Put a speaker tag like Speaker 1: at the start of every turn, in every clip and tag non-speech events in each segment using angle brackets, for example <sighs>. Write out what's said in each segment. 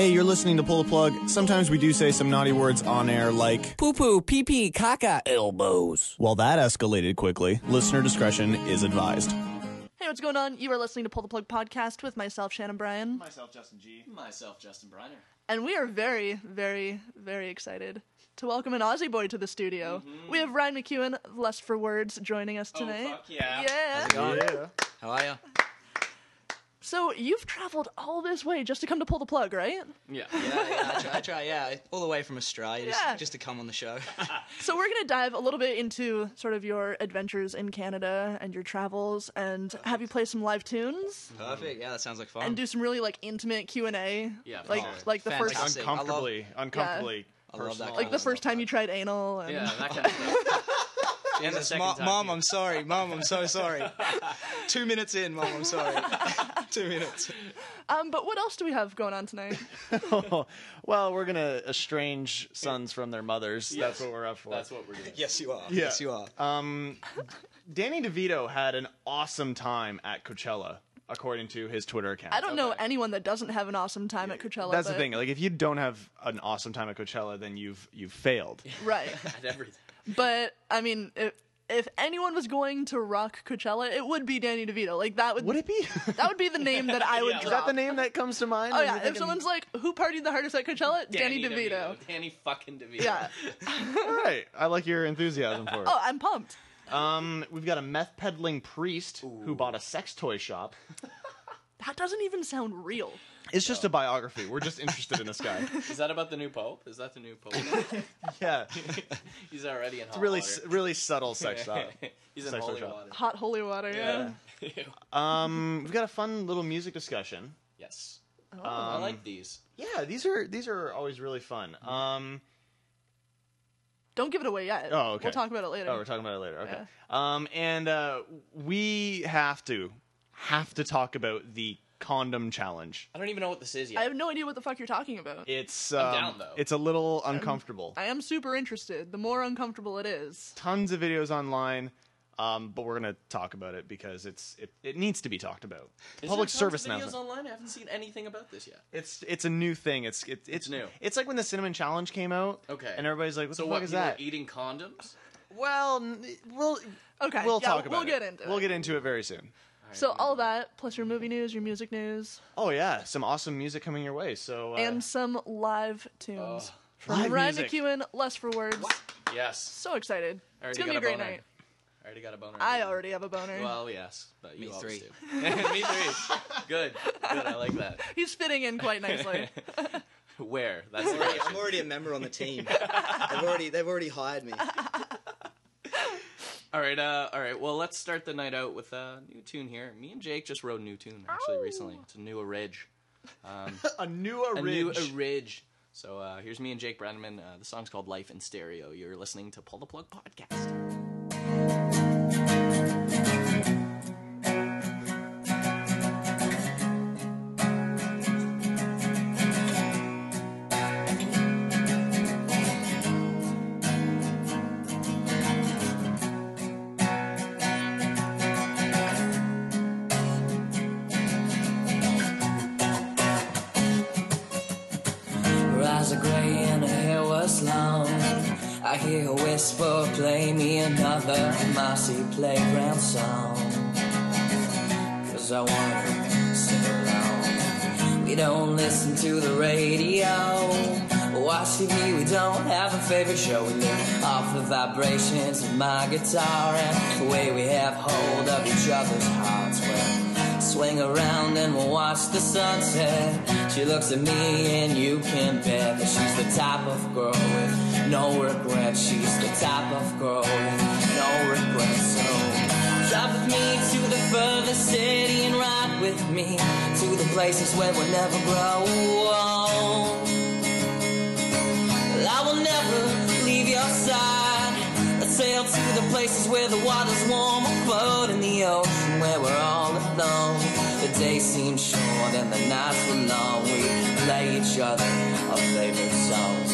Speaker 1: Hey, you're listening to Pull the Plug. Sometimes we do say some naughty words on air like,
Speaker 2: Poo poo, pee pee, caca, elbows.
Speaker 1: well, that escalated quickly. Listener discretion is advised.
Speaker 3: Hey, what's going on? You are listening to Pull the Plug podcast with myself, Shannon Bryan,
Speaker 1: Myself, Justin G.
Speaker 4: Myself, Justin Briner.
Speaker 3: and we are very, very, very excited to welcome an Aussie boy to the studio. Mm-hmm. We have Ryan McEwen, Lust for Words, joining us oh, tonight.
Speaker 4: fuck yeah.
Speaker 3: Yeah.
Speaker 1: Yeah.
Speaker 4: How are you?
Speaker 3: So you've traveled all this way just to come to Pull the Plug, right?
Speaker 4: Yeah.
Speaker 5: Yeah, yeah, I try, I try, yeah, all the way from Australia just,
Speaker 3: Yeah.
Speaker 5: just to come on the show. <laughs>
Speaker 3: So we're gonna dive a little bit into sort of your adventures in Canada and your travels, and have you play some live tunes
Speaker 5: Perfect, yeah, that sounds like fun.
Speaker 3: and do some really like intimate Q and A.
Speaker 4: Yeah,
Speaker 3: like
Speaker 4: oh,
Speaker 3: like the first
Speaker 5: fantastic.
Speaker 1: Uncomfortably, uncomfortably.
Speaker 5: I love that
Speaker 1: personal.
Speaker 5: kind
Speaker 3: like
Speaker 5: of
Speaker 3: the first time you tried anal. And,
Speaker 4: Yeah, that kind of <laughs> stuff. <laughs> and the second
Speaker 5: Ma-
Speaker 4: time.
Speaker 5: Mom,
Speaker 4: too.
Speaker 5: I'm sorry. Mom, I'm so sorry. <laughs> Two minutes in, Mom, I'm sorry. <laughs> Two minutes.
Speaker 3: Um, but what else do we have going on tonight?
Speaker 1: well, we're gonna estrange sons from their mothers. That's what we're up for.
Speaker 4: That's what we're doing.
Speaker 5: Yes, you are.
Speaker 1: Yeah.
Speaker 5: Yes, you are.
Speaker 1: Um, Danny DeVito had an awesome time at Coachella, according to his Twitter account.
Speaker 3: I don't know anyone that doesn't have an awesome time at Coachella.
Speaker 1: That's the thing. Like, if you don't have an awesome time at Coachella, then you've you've failed.
Speaker 3: right?
Speaker 4: At everything.
Speaker 3: But I mean, if if anyone was going to rock Coachella, it would be Danny DeVito. Like that would
Speaker 1: Would it be?
Speaker 3: that would be the name that I would <laughs>
Speaker 4: Yeah.
Speaker 1: Is
Speaker 3: drop.
Speaker 1: that the name that comes to mind?
Speaker 3: Oh
Speaker 1: when
Speaker 3: yeah,
Speaker 1: you're
Speaker 3: if
Speaker 1: thinking-
Speaker 3: someone's like, "Who partied the hardest at Coachella?" Danny, DeVito.
Speaker 4: Danny fucking DeVito.
Speaker 3: Yeah. <laughs>
Speaker 1: All right, I like your enthusiasm for it.
Speaker 3: Oh, I'm pumped.
Speaker 1: Um, we've got a meth peddling priest who bought a sex toy shop.
Speaker 3: That doesn't even sound real.
Speaker 1: It's just a biography. We're just interested in this guy. <laughs>
Speaker 4: Is that about the new pope? Is that the new pope? <laughs>
Speaker 1: Yeah, <laughs>
Speaker 4: He's already in hot
Speaker 1: really,
Speaker 4: water.
Speaker 1: s- really subtle sex shop.
Speaker 4: He's in
Speaker 1: sex
Speaker 4: holy
Speaker 1: shop.
Speaker 4: water.
Speaker 3: Hot holy water. Yeah.
Speaker 4: Yeah.
Speaker 1: Um, we've got a fun little music discussion.
Speaker 4: yes. I like these.
Speaker 1: Yeah, these are these are always really fun. Um,
Speaker 3: Don't give it away yet.
Speaker 1: Oh, okay.
Speaker 3: We'll talk about it later.
Speaker 1: oh, we're talking about it later. Okay. Um, and uh, we have to have to talk about the condom challenge.
Speaker 4: I don't even know what this is yet.
Speaker 3: I have no idea what the fuck you're talking about.
Speaker 1: It's um,
Speaker 4: down, though.
Speaker 1: it's a little uncomfortable.
Speaker 3: I am super interested. The more uncomfortable it is.
Speaker 1: Tons of videos online. Um, but we're gonna talk about it because it's it, it needs to be talked about.
Speaker 4: Is
Speaker 1: Public
Speaker 4: there tons
Speaker 1: service
Speaker 4: of videos
Speaker 1: announcement.
Speaker 4: online. I haven't seen anything about this yet.
Speaker 1: It's it's a new thing. It's it, it's,
Speaker 4: new.
Speaker 1: It's like when the cinnamon challenge came out.
Speaker 4: Okay.
Speaker 1: And everybody's like, "What
Speaker 4: So
Speaker 1: the
Speaker 4: what?
Speaker 1: fuck is
Speaker 4: people are
Speaker 1: that?"
Speaker 4: eating condoms?
Speaker 1: Well, n- we'll
Speaker 3: Okay.
Speaker 1: we'll
Speaker 3: yeah,
Speaker 1: talk about
Speaker 3: We'll
Speaker 1: it.
Speaker 3: get into
Speaker 1: We'll
Speaker 3: it.
Speaker 1: get into it very soon.
Speaker 3: So all that plus your movie news, your music news,
Speaker 1: Oh yeah, some awesome music coming your way. So uh,
Speaker 3: and some live tunes from
Speaker 1: Live
Speaker 3: Ryan
Speaker 1: music.
Speaker 3: McEwen. Lust for words.
Speaker 4: Yes.
Speaker 3: So excited.
Speaker 4: I
Speaker 3: It's
Speaker 4: already
Speaker 3: gonna be a
Speaker 4: got
Speaker 3: great
Speaker 4: boner.
Speaker 3: night.
Speaker 4: I already got a boner.
Speaker 3: I already have a boner.
Speaker 4: Well, yes, but you
Speaker 5: Me
Speaker 4: always
Speaker 5: three.
Speaker 4: do. <laughs> Me three. Good. Good. I like that. <laughs>
Speaker 3: He's fitting in quite nicely. <laughs>
Speaker 4: Where? That's the
Speaker 5: I'm
Speaker 4: question.
Speaker 5: already a member on the team. They've already, they've already hired me.
Speaker 4: All right. Uh, all right. Well, let's start the night out with a new tune here. Me and Jake just wrote a new tune actually recently. It's a new Ridge. Um, <laughs>
Speaker 1: a new Ridge.
Speaker 4: a new
Speaker 1: ridge.
Speaker 4: So uh, here's me and Jake Brenneman. Uh, the song's called Life in Stereo. You're listening to Pull the Plug podcast.
Speaker 6: Mossy playground song. Cause I wanna sing along. We don't listen to the radio. Watch TV, we don't have a favorite show. We live off the vibrations of my guitar and the way we have hold of each other's hearts. Well, swing around and we'll watch the sunset. She looks at me and you can bet that she's the type of girl with no regrets. She's the type of girl with regrets. Drive with me to the furthest city and ride with me to the places where we'll never grow old. I will never leave your side. Let's sail to the places where the water's warm. We'll float in the ocean where we're all alone. The days seem short and the nights were long. We play each other our favorite songs.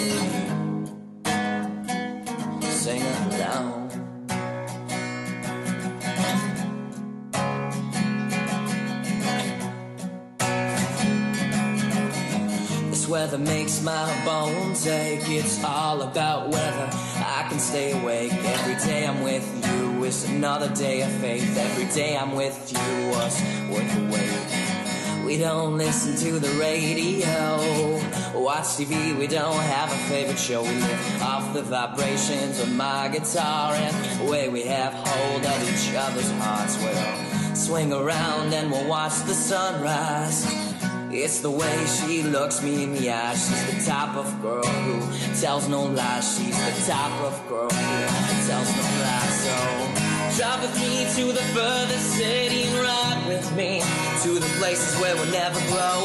Speaker 6: Sing along. Weather makes my bones ache. It's all about whether I can stay awake. Every day I'm with you is another day of faith. Every day I'm with you was worth the wait. We don't listen to the radio, watch TV. We don't have a favorite show. We live off the vibrations of my guitar, and the way we have hold of each other's hearts. We'll swing around and we'll watch the sunrise. It's the way she looks me in the eye. She's the type of girl who tells no lies. She's the type of girl who tells no lies. So drive with me to the furthest city and ride with me to the places where we'll never grow.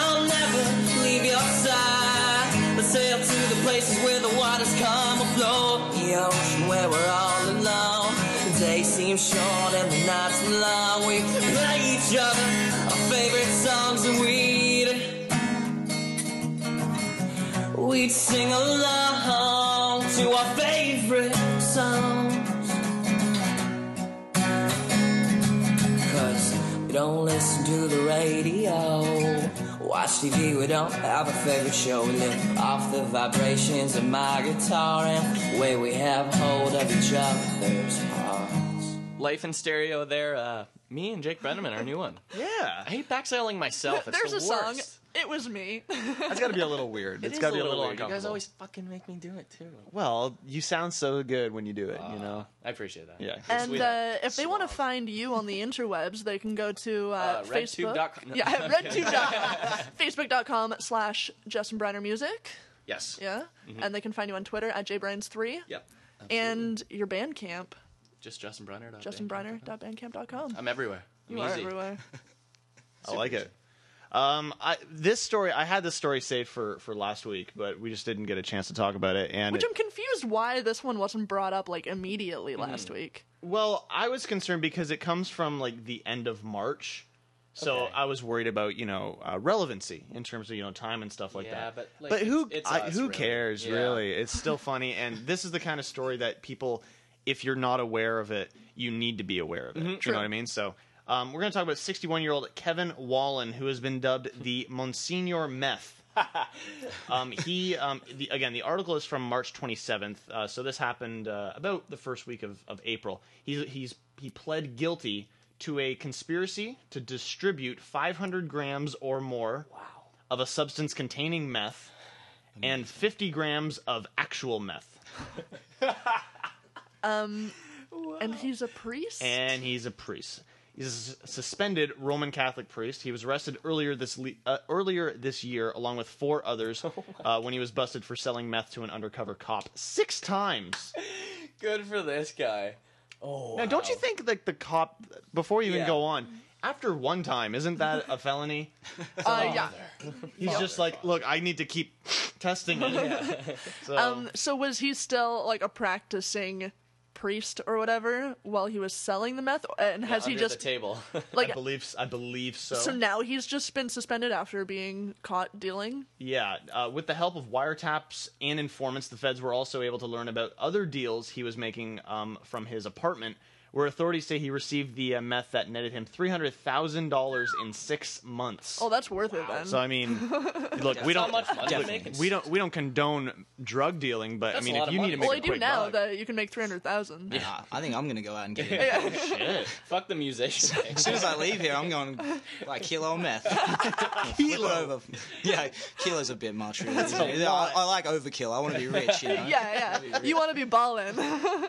Speaker 6: I'll never leave your side. Let's sail to the places where the waters come afloat. The ocean where we're all seems short and the nights long. We play each other our favorite songs and we'd we'd sing along to our favorite songs. Cause we don't listen to the radio. Watch TV, we don't have a favorite show. We live off the vibrations of my guitar and the way we have hold of each other's hearts.
Speaker 4: Life in stereo there. Uh, me and Jake Brenneman, our new one. <laughs>
Speaker 1: Yeah.
Speaker 4: I hate backselling myself. It's
Speaker 3: There's
Speaker 4: the
Speaker 3: a song.
Speaker 4: worst.
Speaker 3: It was me.
Speaker 1: That's got to be a little weird. <laughs>
Speaker 4: It
Speaker 1: it's
Speaker 4: is
Speaker 1: got to be
Speaker 4: a little
Speaker 1: weird.
Speaker 4: weird. You guys always fucking make me do it too.
Speaker 1: Well, you sound so good when you do it. you know.
Speaker 4: I appreciate that.
Speaker 1: Yeah.
Speaker 3: And uh, if they want to find you on the interwebs, they can go to uh,
Speaker 4: Uh,
Speaker 3: Facebook.
Speaker 4: redtube.com.
Speaker 3: Yeah, <laughs> redtube.com. Facebook.com slash Justin Briner Music.
Speaker 4: Yes.
Speaker 3: Yeah. And they can find you on Twitter at jbrines3.
Speaker 4: Yep.
Speaker 3: And your Bandcamp,
Speaker 4: Just Justin Briner.
Speaker 3: justinbriner.bandcamp.com.
Speaker 4: I'm everywhere. I'm
Speaker 3: You are everywhere. <laughs>
Speaker 1: I like it. Um, I this story I had this story saved for for last week, but we just didn't get a chance to talk about it. And
Speaker 3: Which
Speaker 1: it-
Speaker 3: I'm confused why this one wasn't brought up like immediately
Speaker 4: Mm-hmm.
Speaker 3: last week.
Speaker 1: well, I was concerned because it comes from like the end of March, so
Speaker 4: Okay.
Speaker 1: I was worried about you know uh, relevancy in terms of you know time and stuff like
Speaker 4: Yeah,
Speaker 1: that.
Speaker 4: but, like,
Speaker 1: but who
Speaker 4: it's- it's
Speaker 1: I,
Speaker 4: us,
Speaker 1: who
Speaker 4: really.
Speaker 1: cares
Speaker 4: Yeah.
Speaker 1: really? <laughs> It's still funny, and this is the kind of story that people, if you're not aware of it, you need to be aware of it.
Speaker 4: Mm-hmm.
Speaker 1: You know what I mean? So. Um, we're going to talk about 61 year old Kevin Wallin, who has been dubbed the Monsignor Meth. <laughs> um, he, um, the, again, the article is from March 27th, uh, so this happened uh, about the first week of, of April. He's, he's, he pled guilty to a conspiracy to distribute 500 grams or more of a substance containing meth and 50 grams of actual meth. <laughs>
Speaker 3: And he's a priest?
Speaker 1: and he's a priest. He's a suspended Roman Catholic priest. He was arrested earlier this le- uh, earlier this year, along with four others, <laughs> uh, when he was busted for selling meth to an undercover cop six times. <laughs>
Speaker 4: Good for this guy. Oh.
Speaker 1: Now, don't you think like the cop before you even
Speaker 4: Yeah.
Speaker 1: go on? After one time, isn't that a felony? <laughs>
Speaker 3: uh, yeah.
Speaker 1: He's just like, look, I need to keep testing it. So,
Speaker 3: Um, so was he still like a practicing priest or whatever while he was selling the meth? And has he just
Speaker 4: the table? <laughs>
Speaker 3: like
Speaker 1: I believe, I believe so.
Speaker 3: so now he's just been suspended after being caught dealing?
Speaker 1: Yeah, uh, with the help of wiretaps and informants, the feds were also able to learn about other deals he was making um, from his apartment, where authorities say he received the uh, meth that netted him three hundred thousand dollars in six months.
Speaker 3: Oh, that's worth it then.
Speaker 1: so I mean, <laughs> look, we
Speaker 4: That's
Speaker 1: don't,
Speaker 4: much money to
Speaker 1: look,
Speaker 4: make.
Speaker 1: we don't, we don't condone drug dealing, but
Speaker 4: That's
Speaker 1: I mean,
Speaker 4: lot
Speaker 1: if
Speaker 4: of
Speaker 1: you need to make
Speaker 3: well,
Speaker 1: a
Speaker 3: I do
Speaker 1: quick
Speaker 3: now
Speaker 1: buck,
Speaker 3: that you can make three hundred thousand.
Speaker 5: Yeah, I think I'm gonna go out and get <laughs> it. Yeah.
Speaker 1: shit.
Speaker 4: Fuck the musician. <laughs>
Speaker 5: As soon as I leave here, I'm going like kilo of meth. kilo over. Yeah, kilo's a bit much. Really.
Speaker 1: a
Speaker 5: I,
Speaker 1: lot.
Speaker 5: I like overkill. I want to be rich. You know?
Speaker 3: Yeah, yeah. You want to be balling.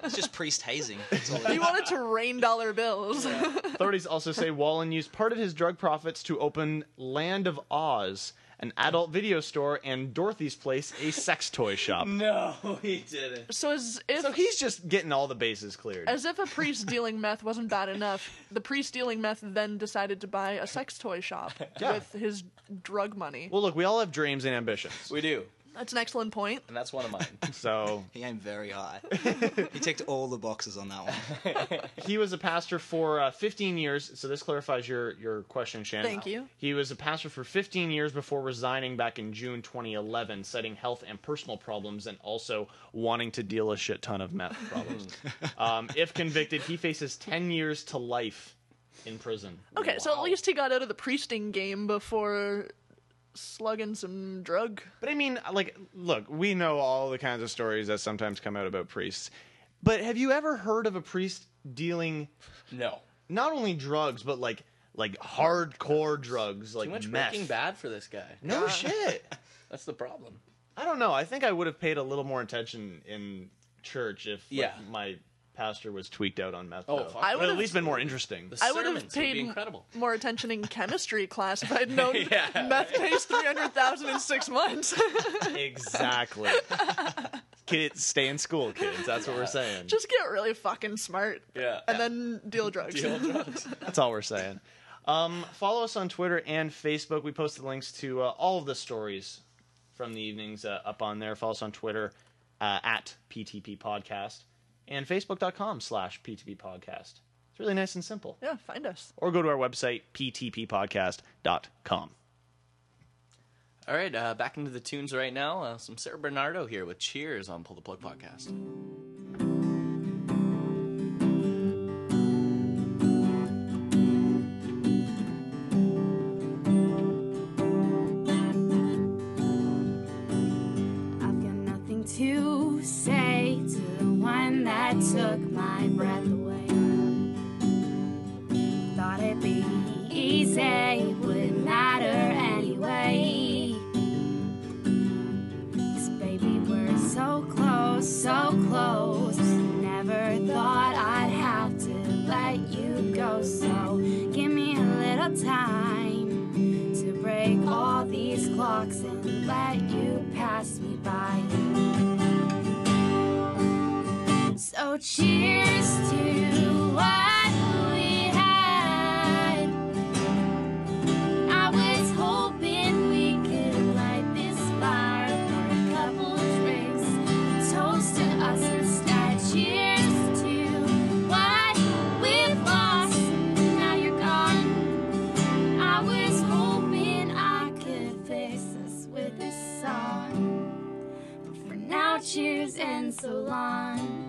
Speaker 5: It's just priest hazing. That's all it
Speaker 3: you
Speaker 5: is.
Speaker 3: wanted to rain dollar bills.
Speaker 1: Authorities also say <laughs> Wallin used part of his drug profits to open Land of Oz, an adult video store, and Dorothy's Place, a sex toy shop. <laughs>
Speaker 4: no, he didn't.
Speaker 3: so as if
Speaker 1: So he's just getting all the bases cleared.
Speaker 3: as if a priest <laughs> dealing meth wasn't bad enough, the priest dealing meth then decided to buy a sex toy shop
Speaker 1: Yeah.
Speaker 3: with his drug money.
Speaker 1: well, look, we all have dreams and ambitions.
Speaker 4: We do,
Speaker 3: That's an excellent point.
Speaker 4: and that's one of mine. <laughs>
Speaker 1: So
Speaker 5: He aimed very high. he ticked all the boxes on that one. <laughs>
Speaker 1: he was a pastor for uh, 15 years. So this clarifies your your question, Shannon.
Speaker 3: Thank you.
Speaker 1: He was a pastor for 15 years before resigning back in June 2011, citing health and personal problems and also wanting to deal a shit ton of meth problems. <laughs> um, if convicted, he faces 10 years to life in prison.
Speaker 3: Okay, so at least he got out of the priesting game before slugging some drug.
Speaker 1: But I mean, like, look, we know all the kinds of stories that sometimes come out about priests. But have you ever heard of a priest dealing
Speaker 4: No.
Speaker 1: not only drugs, but like like hardcore drugs, like
Speaker 4: Too much
Speaker 1: meth?
Speaker 4: Breaking Bad for this guy.
Speaker 1: No shit. <laughs>
Speaker 4: That's the problem.
Speaker 1: I don't know. I think I would have paid a little more attention in church if like,
Speaker 4: Yeah.
Speaker 1: my pastor was tweaked out on meth.
Speaker 4: Oh,
Speaker 1: though.
Speaker 4: fuck.
Speaker 3: I
Speaker 1: would
Speaker 3: would've-
Speaker 1: at least been more interesting.
Speaker 4: The
Speaker 3: I would have
Speaker 4: sermons would be incredible.
Speaker 3: more attention in chemistry class if I'd <laughs> known
Speaker 4: Yeah.
Speaker 3: meth pays three hundred thousand in six months. <laughs> <laughs>
Speaker 1: exactly. kids, stay in school, kids. That's what we're saying.
Speaker 3: Just get really fucking smart
Speaker 4: Yeah.
Speaker 3: and then deal drugs.
Speaker 4: Deal drugs.
Speaker 1: That's all we're saying. Um, follow us on Twitter and Facebook. We post the links to uh, all of the stories from the evenings uh, up on there. Follow us on Twitter uh, at PTP Podcast and Facebook.com slash PTP Podcast. It's really nice and simple.
Speaker 3: yeah, find us.
Speaker 1: Or go to our website, ptppodcast.com.
Speaker 4: All right, uh, back into the tunes right now. Uh, some Sarah Bernardo here with Cheers on Pull the Plug podcast.
Speaker 7: Took my breath away. Thought it'd be easy, wouldn't matter anyway. 'Cause baby, we're so close, so close. Never thought I'd have to let you go. So give me a little time to break all these clocks and let you pass me by. Cheers to what we had. I was hoping we could light this fire for a couple drinks. Toast to us instead. Cheers to what we've lost. Now you're gone. I was hoping I could fix this with this song. But for now, cheers and so long.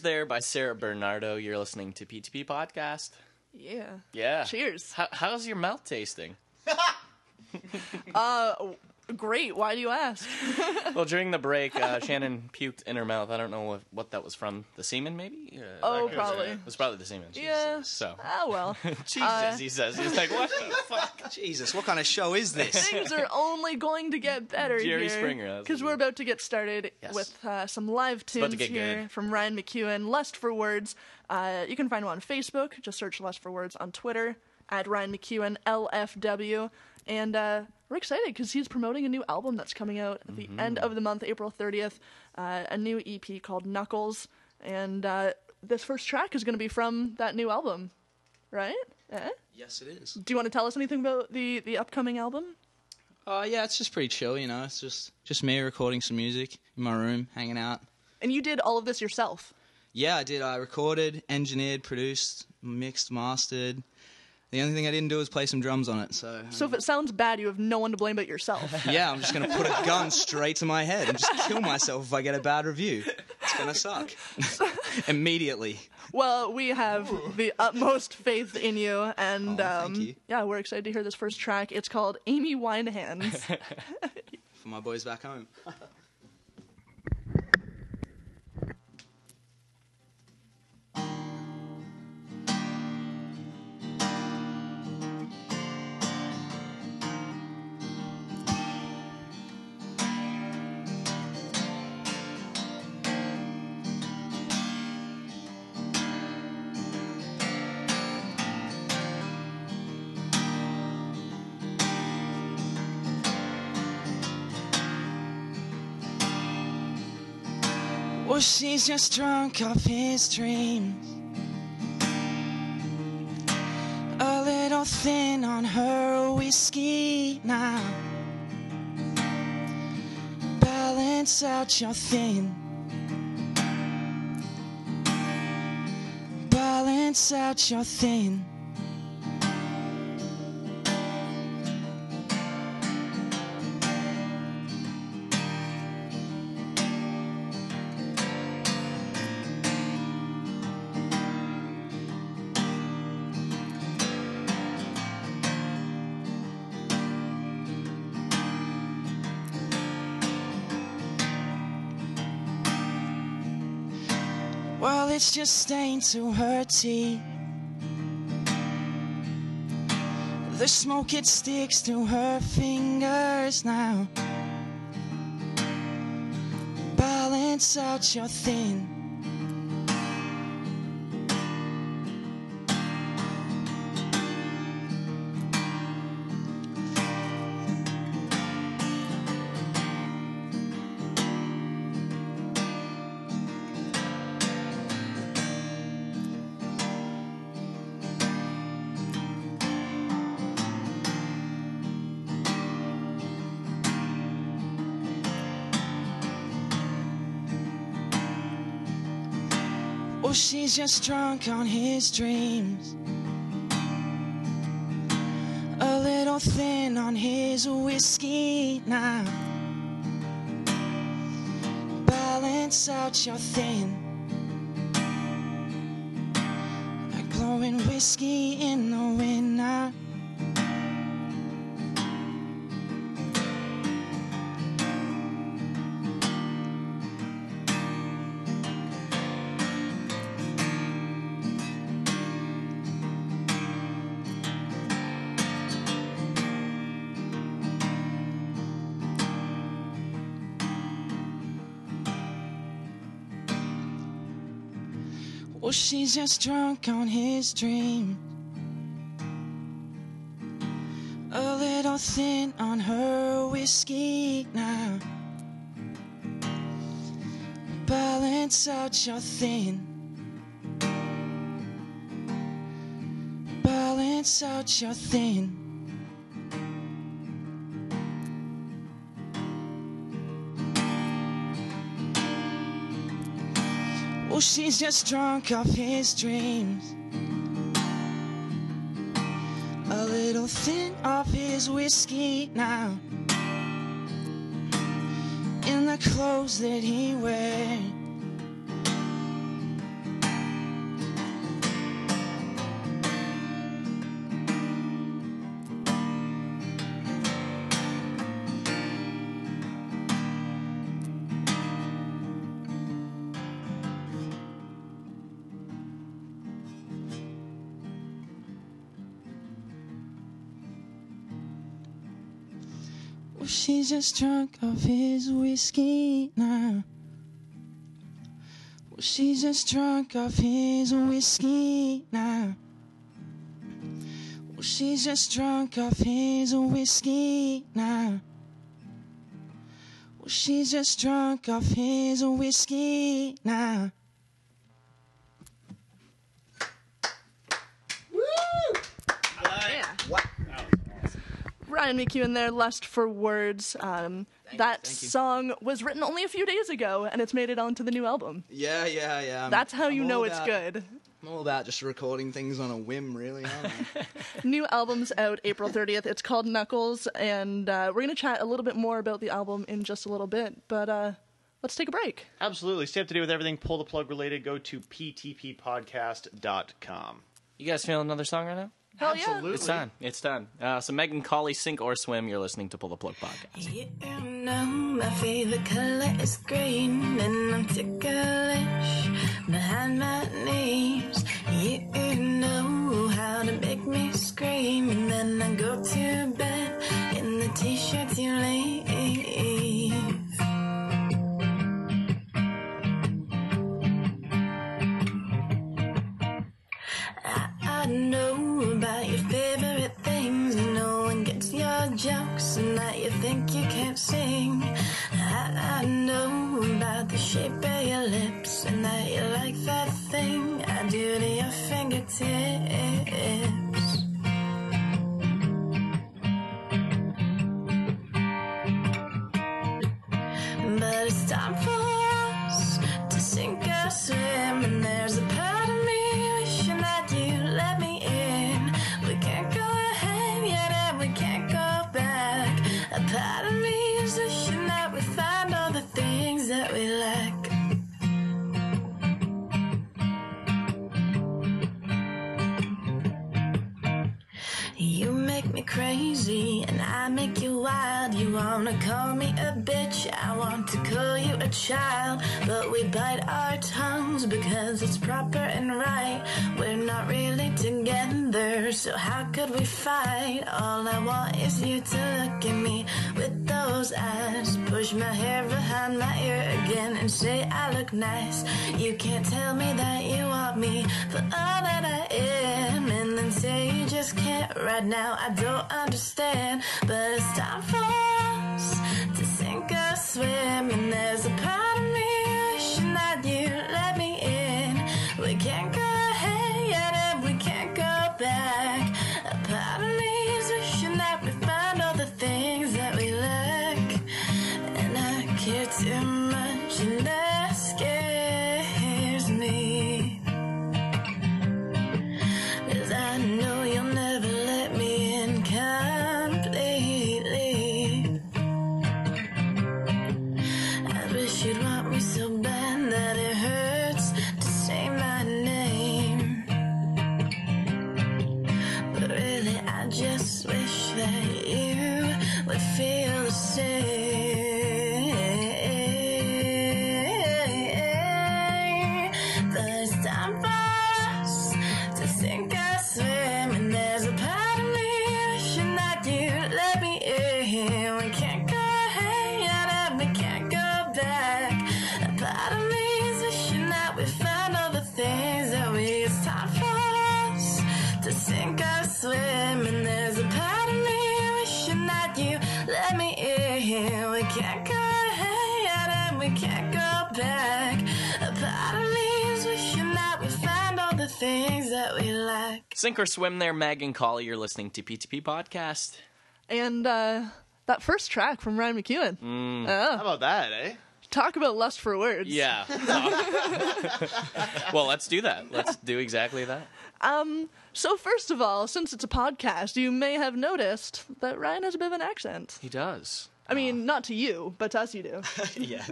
Speaker 7: Cheers
Speaker 4: there by Sarah Bernardo. You're listening to PTP Podcast.
Speaker 3: Yeah.
Speaker 4: Yeah.
Speaker 3: Cheers.
Speaker 4: How, how's your mouth tasting? <laughs> <laughs>
Speaker 3: Uh, great. Why do you ask? <laughs>
Speaker 4: Well, during the break, uh, <laughs> Shannon puked in her mouth. I don't know what, what that was from. The semen, maybe? Uh,
Speaker 3: Oh, probably.
Speaker 4: It was probably the semen.
Speaker 3: Yeah.
Speaker 4: So.
Speaker 3: Oh well. <laughs>
Speaker 4: Jesus,
Speaker 3: Uh,
Speaker 4: he says. He's like, what the fuck?
Speaker 8: Jesus, what kind of show is this?
Speaker 3: Things are only going to get better
Speaker 4: Jerry
Speaker 3: here.
Speaker 4: Springer,
Speaker 3: Because we're about to get started
Speaker 4: Yes.
Speaker 3: with uh, some live tunes here
Speaker 4: good.
Speaker 3: from Ryan McEwen. Lust for Words. Uh, you can find him on Facebook. Just search Lust for Words on Twitter at Ryan McEwen LFW. And uh, we're excited because he's promoting a new album that's coming out at the
Speaker 4: Mm-hmm.
Speaker 3: end of the month, April 30th. Uh, a new EP called Knuckles. And uh, this first track is going to be from that new album, right? Eh?
Speaker 8: yes, it is.
Speaker 3: Do you want to tell us anything about the, the upcoming album?
Speaker 8: Uh, yeah, it's just pretty chill, you know. It's just just me recording some music in my room, hanging out.
Speaker 3: And you did all of this yourself.
Speaker 8: Yeah, I did. I recorded, engineered, produced, mixed, mastered. The only thing I didn't do was play some drums on it. So,
Speaker 3: So if it sounds bad, you have no one to blame but yourself. <laughs>
Speaker 8: yeah, I'm just gonna put a gun straight to my head and just kill myself if I get a bad review. It's gonna suck <laughs> immediately.
Speaker 3: well, we have the utmost faith in you, and
Speaker 8: Oh, thank
Speaker 3: um,
Speaker 8: you.
Speaker 3: yeah, we're excited to hear this first track. It's called Amy Winehands. <laughs>
Speaker 8: For my boys back home. She's just drunk off his dreams. A little thin on her whiskey now. Balance out your thin. Balance out your thin. It's just stained to her teeth. The smoke it sticks to her fingers now. Balance out your thin. She's just drunk on his dreams. A little thin on his whiskey now. Balance out your thin. Well, she's just drunk on his dream. A little thin on her whiskey now. Balance out your thin. Balance out your thin.
Speaker 5: She's just drunk off his dreams. A little thin off his whiskey now. In the clothes that he wears. Just drunk off his whiskey now. Well, she's just drunk off his whiskey now. Well, she's just drunk off his whiskey now. Well, she's just drunk off his whiskey now.
Speaker 3: Ryan McEwen there, Lust for Words. Um, that
Speaker 5: you.
Speaker 3: song was written only a few days ago, and it's made it onto the new album.
Speaker 5: Yeah, yeah, yeah. I'm-
Speaker 3: That's how you
Speaker 5: I'm
Speaker 3: know
Speaker 5: all
Speaker 3: it's good.
Speaker 5: I'm all about just recording things on a whim, really. Aren't I? <laughs> <laughs>
Speaker 3: New album's out April 30th. It's called Knuckles, and uh, we're going to chat a little bit more about the album in just a little bit. But uh, let's take a break.
Speaker 1: Absolutely. Stay up to date with everything pull the plug related. Go to ptppodcast.com.
Speaker 4: You guys feeling another song right now?
Speaker 3: Hell yeah.
Speaker 1: Absolutely.
Speaker 4: It's time. It's time. Uh, so Megan Colley, Sink or Swim. You're listening to Pull the Plug podcast.
Speaker 9: You know my favorite color is green and I'm ticklish behind my knees. You know how to make me scream and then I go to bed in the t-shirt you leave. Jokes, and that you think you can't sing. I, I know about the shape of your lips, and that you like that thing I do to your fingertips. Me crazy and I make you wild. You wanna call me a bitch, I want to call you a child. But we bite our tongues because it's proper and right. We're not really together, so how could we fight? All I want is you to look at me with those eyes. Push my hair behind my ear again and say I look nice. You can't tell me that you want me for all that I am, say you just can't right now. I don't understand, but it's time for us to sink or swim, and there's a part Sink or Swim
Speaker 4: there, Megan Colley. You're listening to PTP podcast.
Speaker 3: And uh, that first track from Ryan McEwen.
Speaker 1: How
Speaker 3: Oh,
Speaker 1: about that, eh?
Speaker 3: Talk about lust for words.
Speaker 4: Yeah. <laughs> well, let's do that. Let's do exactly that.
Speaker 3: Um, So first of all, since it's a podcast, you may have noticed that Ryan has a bit of an accent.
Speaker 4: He does.
Speaker 3: I mean, not to you, but to us you do. <laughs>
Speaker 8: yeah,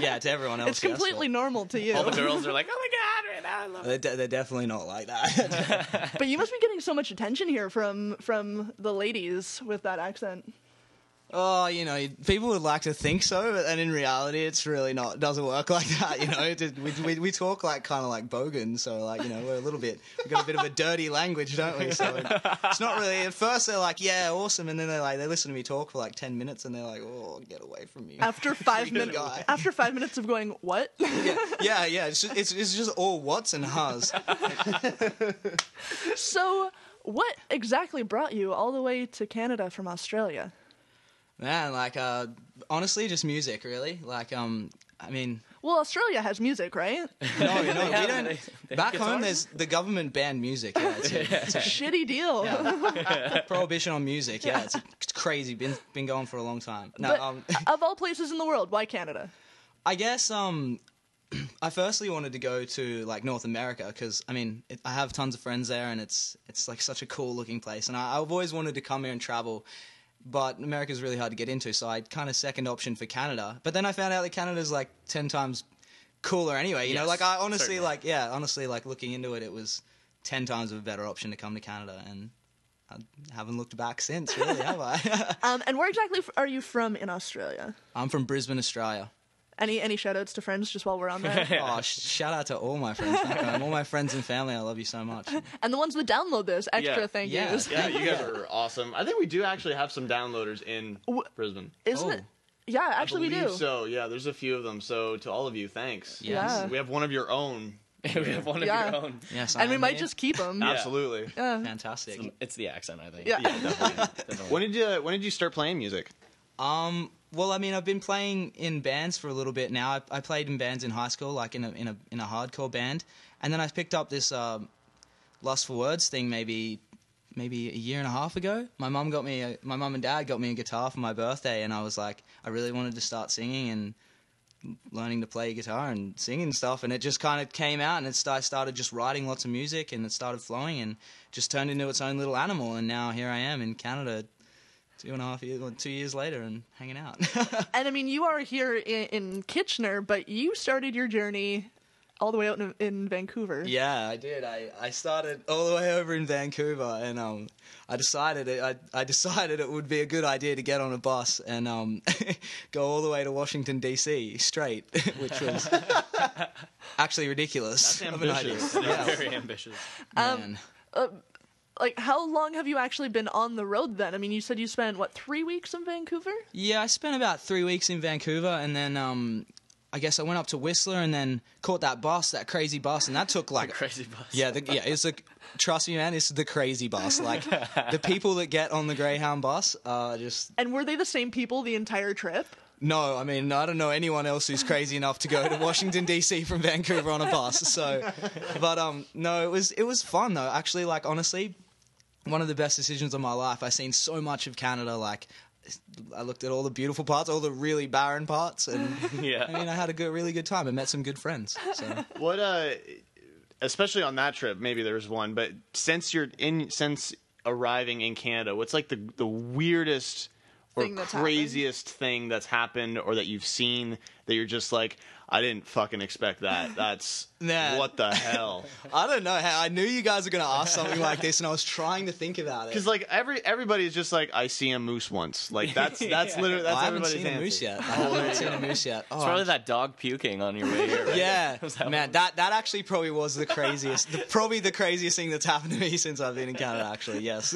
Speaker 8: yeah. To everyone else,
Speaker 3: It's
Speaker 8: yes,
Speaker 3: completely normal to you.
Speaker 4: All the girls are like, "Oh my god, right now I love."
Speaker 8: They're, de- they're definitely not like that. <laughs>
Speaker 3: But you must be getting so much attention here from from the ladies with that accent.
Speaker 8: Oh, you know, people would like to think so, but and in reality, it's really not. Doesn't work <laughs> like that. You know, we, we we talk like kind of like bogan, so like you know, we're a little bit. We've got a bit of a dirty language, don't we? So it's not really. At first, they're like, yeah, awesome, and then they're like, they listen to me talk for like ten minutes, and they're like, oh, get away from me.
Speaker 3: After five <laughs> minutes, after five minutes of going, what? <laughs>
Speaker 8: yeah, yeah. It's just, it's, it's just all whats and has.
Speaker 3: so, what exactly brought you all the way to Canada from Australia?
Speaker 8: Man, like uh, honestly, just music, really. Like um, I mean,
Speaker 3: Well, Australia has music, right? <laughs>
Speaker 8: no, no, we don't.
Speaker 4: they- they
Speaker 8: back home, there's the government banned music. Yeah, it's a, it's a
Speaker 3: Shitty deal. <laughs>
Speaker 8: prohibition on music. Yeah, it's, it's crazy. Been been going for a long time. No,
Speaker 3: But
Speaker 8: um, <laughs>
Speaker 3: of all places in the world, why Canada?
Speaker 8: I guess um, <clears throat> I firstly wanted to go to like North America because I mean it, I have tons of friends there and it's it's like such a cool looking place and I, I've always wanted to come here and travel. But America's really hard to get into, so I kind of second option for Canada. But then I found out that Canada's like ten times cooler anyway. You know, like I honestly
Speaker 4: certainly.
Speaker 8: like yeah, honestly like looking into it, it was ten times of a better option to come to Canada, and I haven't looked back since. Really, have I? <laughs>
Speaker 3: Um, and where exactly are you from in Australia?
Speaker 8: I'm from Brisbane, Australia.
Speaker 3: Any any shout outs to friends just while we're on there? <laughs>
Speaker 8: Oh, sh- shout out to all my friends all my friends and family. I love you so much. <laughs>
Speaker 3: and the ones that download this, extra
Speaker 4: Yeah.
Speaker 3: thank
Speaker 8: Yeah.
Speaker 3: yous.
Speaker 1: Yeah, you guys <laughs> are awesome. I think we do actually have some downloaders in Brisbane.
Speaker 3: Isn't
Speaker 8: Oh.
Speaker 3: it? Yeah, actually we do.
Speaker 1: So yeah, there's a few of them. So to all of you, thanks.
Speaker 3: Yeah.
Speaker 1: We have one of your own.
Speaker 4: we have one of
Speaker 3: Yeah.
Speaker 4: your own.
Speaker 8: Yes, I
Speaker 3: And we might
Speaker 8: here.
Speaker 3: just keep them.
Speaker 1: Absolutely.
Speaker 8: fantastic.
Speaker 4: It's the accent, I think.
Speaker 3: Yeah.
Speaker 1: definitely When did you When did you start playing music?
Speaker 8: Um, well, I mean, I've been playing in bands for a little bit now. I, I played in bands in high school, like in a in a in a hardcore band, and then I picked up this um, Lust for Words thing maybe maybe a year and a half ago. My mum got me a, my mum and dad got me a guitar for my birthday, and I was like, I really wanted to start singing and learning to play guitar and singing stuff, and it just kind of came out, and it st- I started just writing lots of music, and it started flowing, and just turned into its own little animal, and now here I am in Canada. Two and a half years, well, two years later, and hanging out. <laughs>
Speaker 3: And I mean, you are here in, in Kitchener, but you started your journey all the way out in, in Vancouver.
Speaker 8: Yeah, I did. I, I started all the way over in Vancouver, and um, I decided it, I I decided it would be a good idea to get on a bus and um, <laughs> go all the way to Washington D.C. straight, <laughs> which was actually ridiculous.
Speaker 1: That's
Speaker 8: of an idea.
Speaker 1: ambitious.
Speaker 8: Yeah,
Speaker 4: Very ambitious.
Speaker 8: man.
Speaker 3: Like, how long have you actually been on the road then? I mean, you said you spent, what, three weeks in Vancouver?
Speaker 8: Yeah, I spent about three weeks in Vancouver, and then um, I guess I went up to Whistler, and then caught that bus, that crazy bus, and that took like <laughs>
Speaker 4: Crazy bus.
Speaker 8: Yeah, the, yeah, it's a trust me, man. It's the crazy bus. <laughs> Like the people that get on the Greyhound bus are just
Speaker 3: And were they the same people the entire trip?
Speaker 8: no. I mean, I don't know anyone else who's crazy enough to go to Washington D.C. <laughs> from Vancouver on a bus. So, but um, no, it was it was fun though. Actually, like honestly, one of the best decisions of my life. I've seen so much of Canada. Like, I looked at all the beautiful parts, all the really barren parts, and <laughs>
Speaker 4: Yeah.
Speaker 8: I mean, I had a good, really good time. I met some good friends. So.
Speaker 1: What uh, especially on that trip, maybe there's one. But since you're in, since arriving in Canada, what's like the the weirdest or
Speaker 3: Thing that's happened?
Speaker 1: craziest thing that's happened or that you've seen that you're just like, I didn't fucking expect that. That's <laughs>
Speaker 8: Nah.
Speaker 1: what the hell. <laughs>
Speaker 8: I don't know how I knew you guys were going to ask something like this, and I was trying to think about it.
Speaker 1: Because like every everybody is just like, I see a moose once. Like that's <laughs> that's literally that's
Speaker 8: I haven't
Speaker 1: everybody's
Speaker 8: seen a moose yet. I haven't seen a moose yet. Oh,
Speaker 4: It's probably that dog puking on your way here. Right?
Speaker 8: Yeah,
Speaker 4: that
Speaker 8: man, that that actually probably was the craziest, the, probably the craziest thing that's happened to me since I've been in Canada. Actually, yes,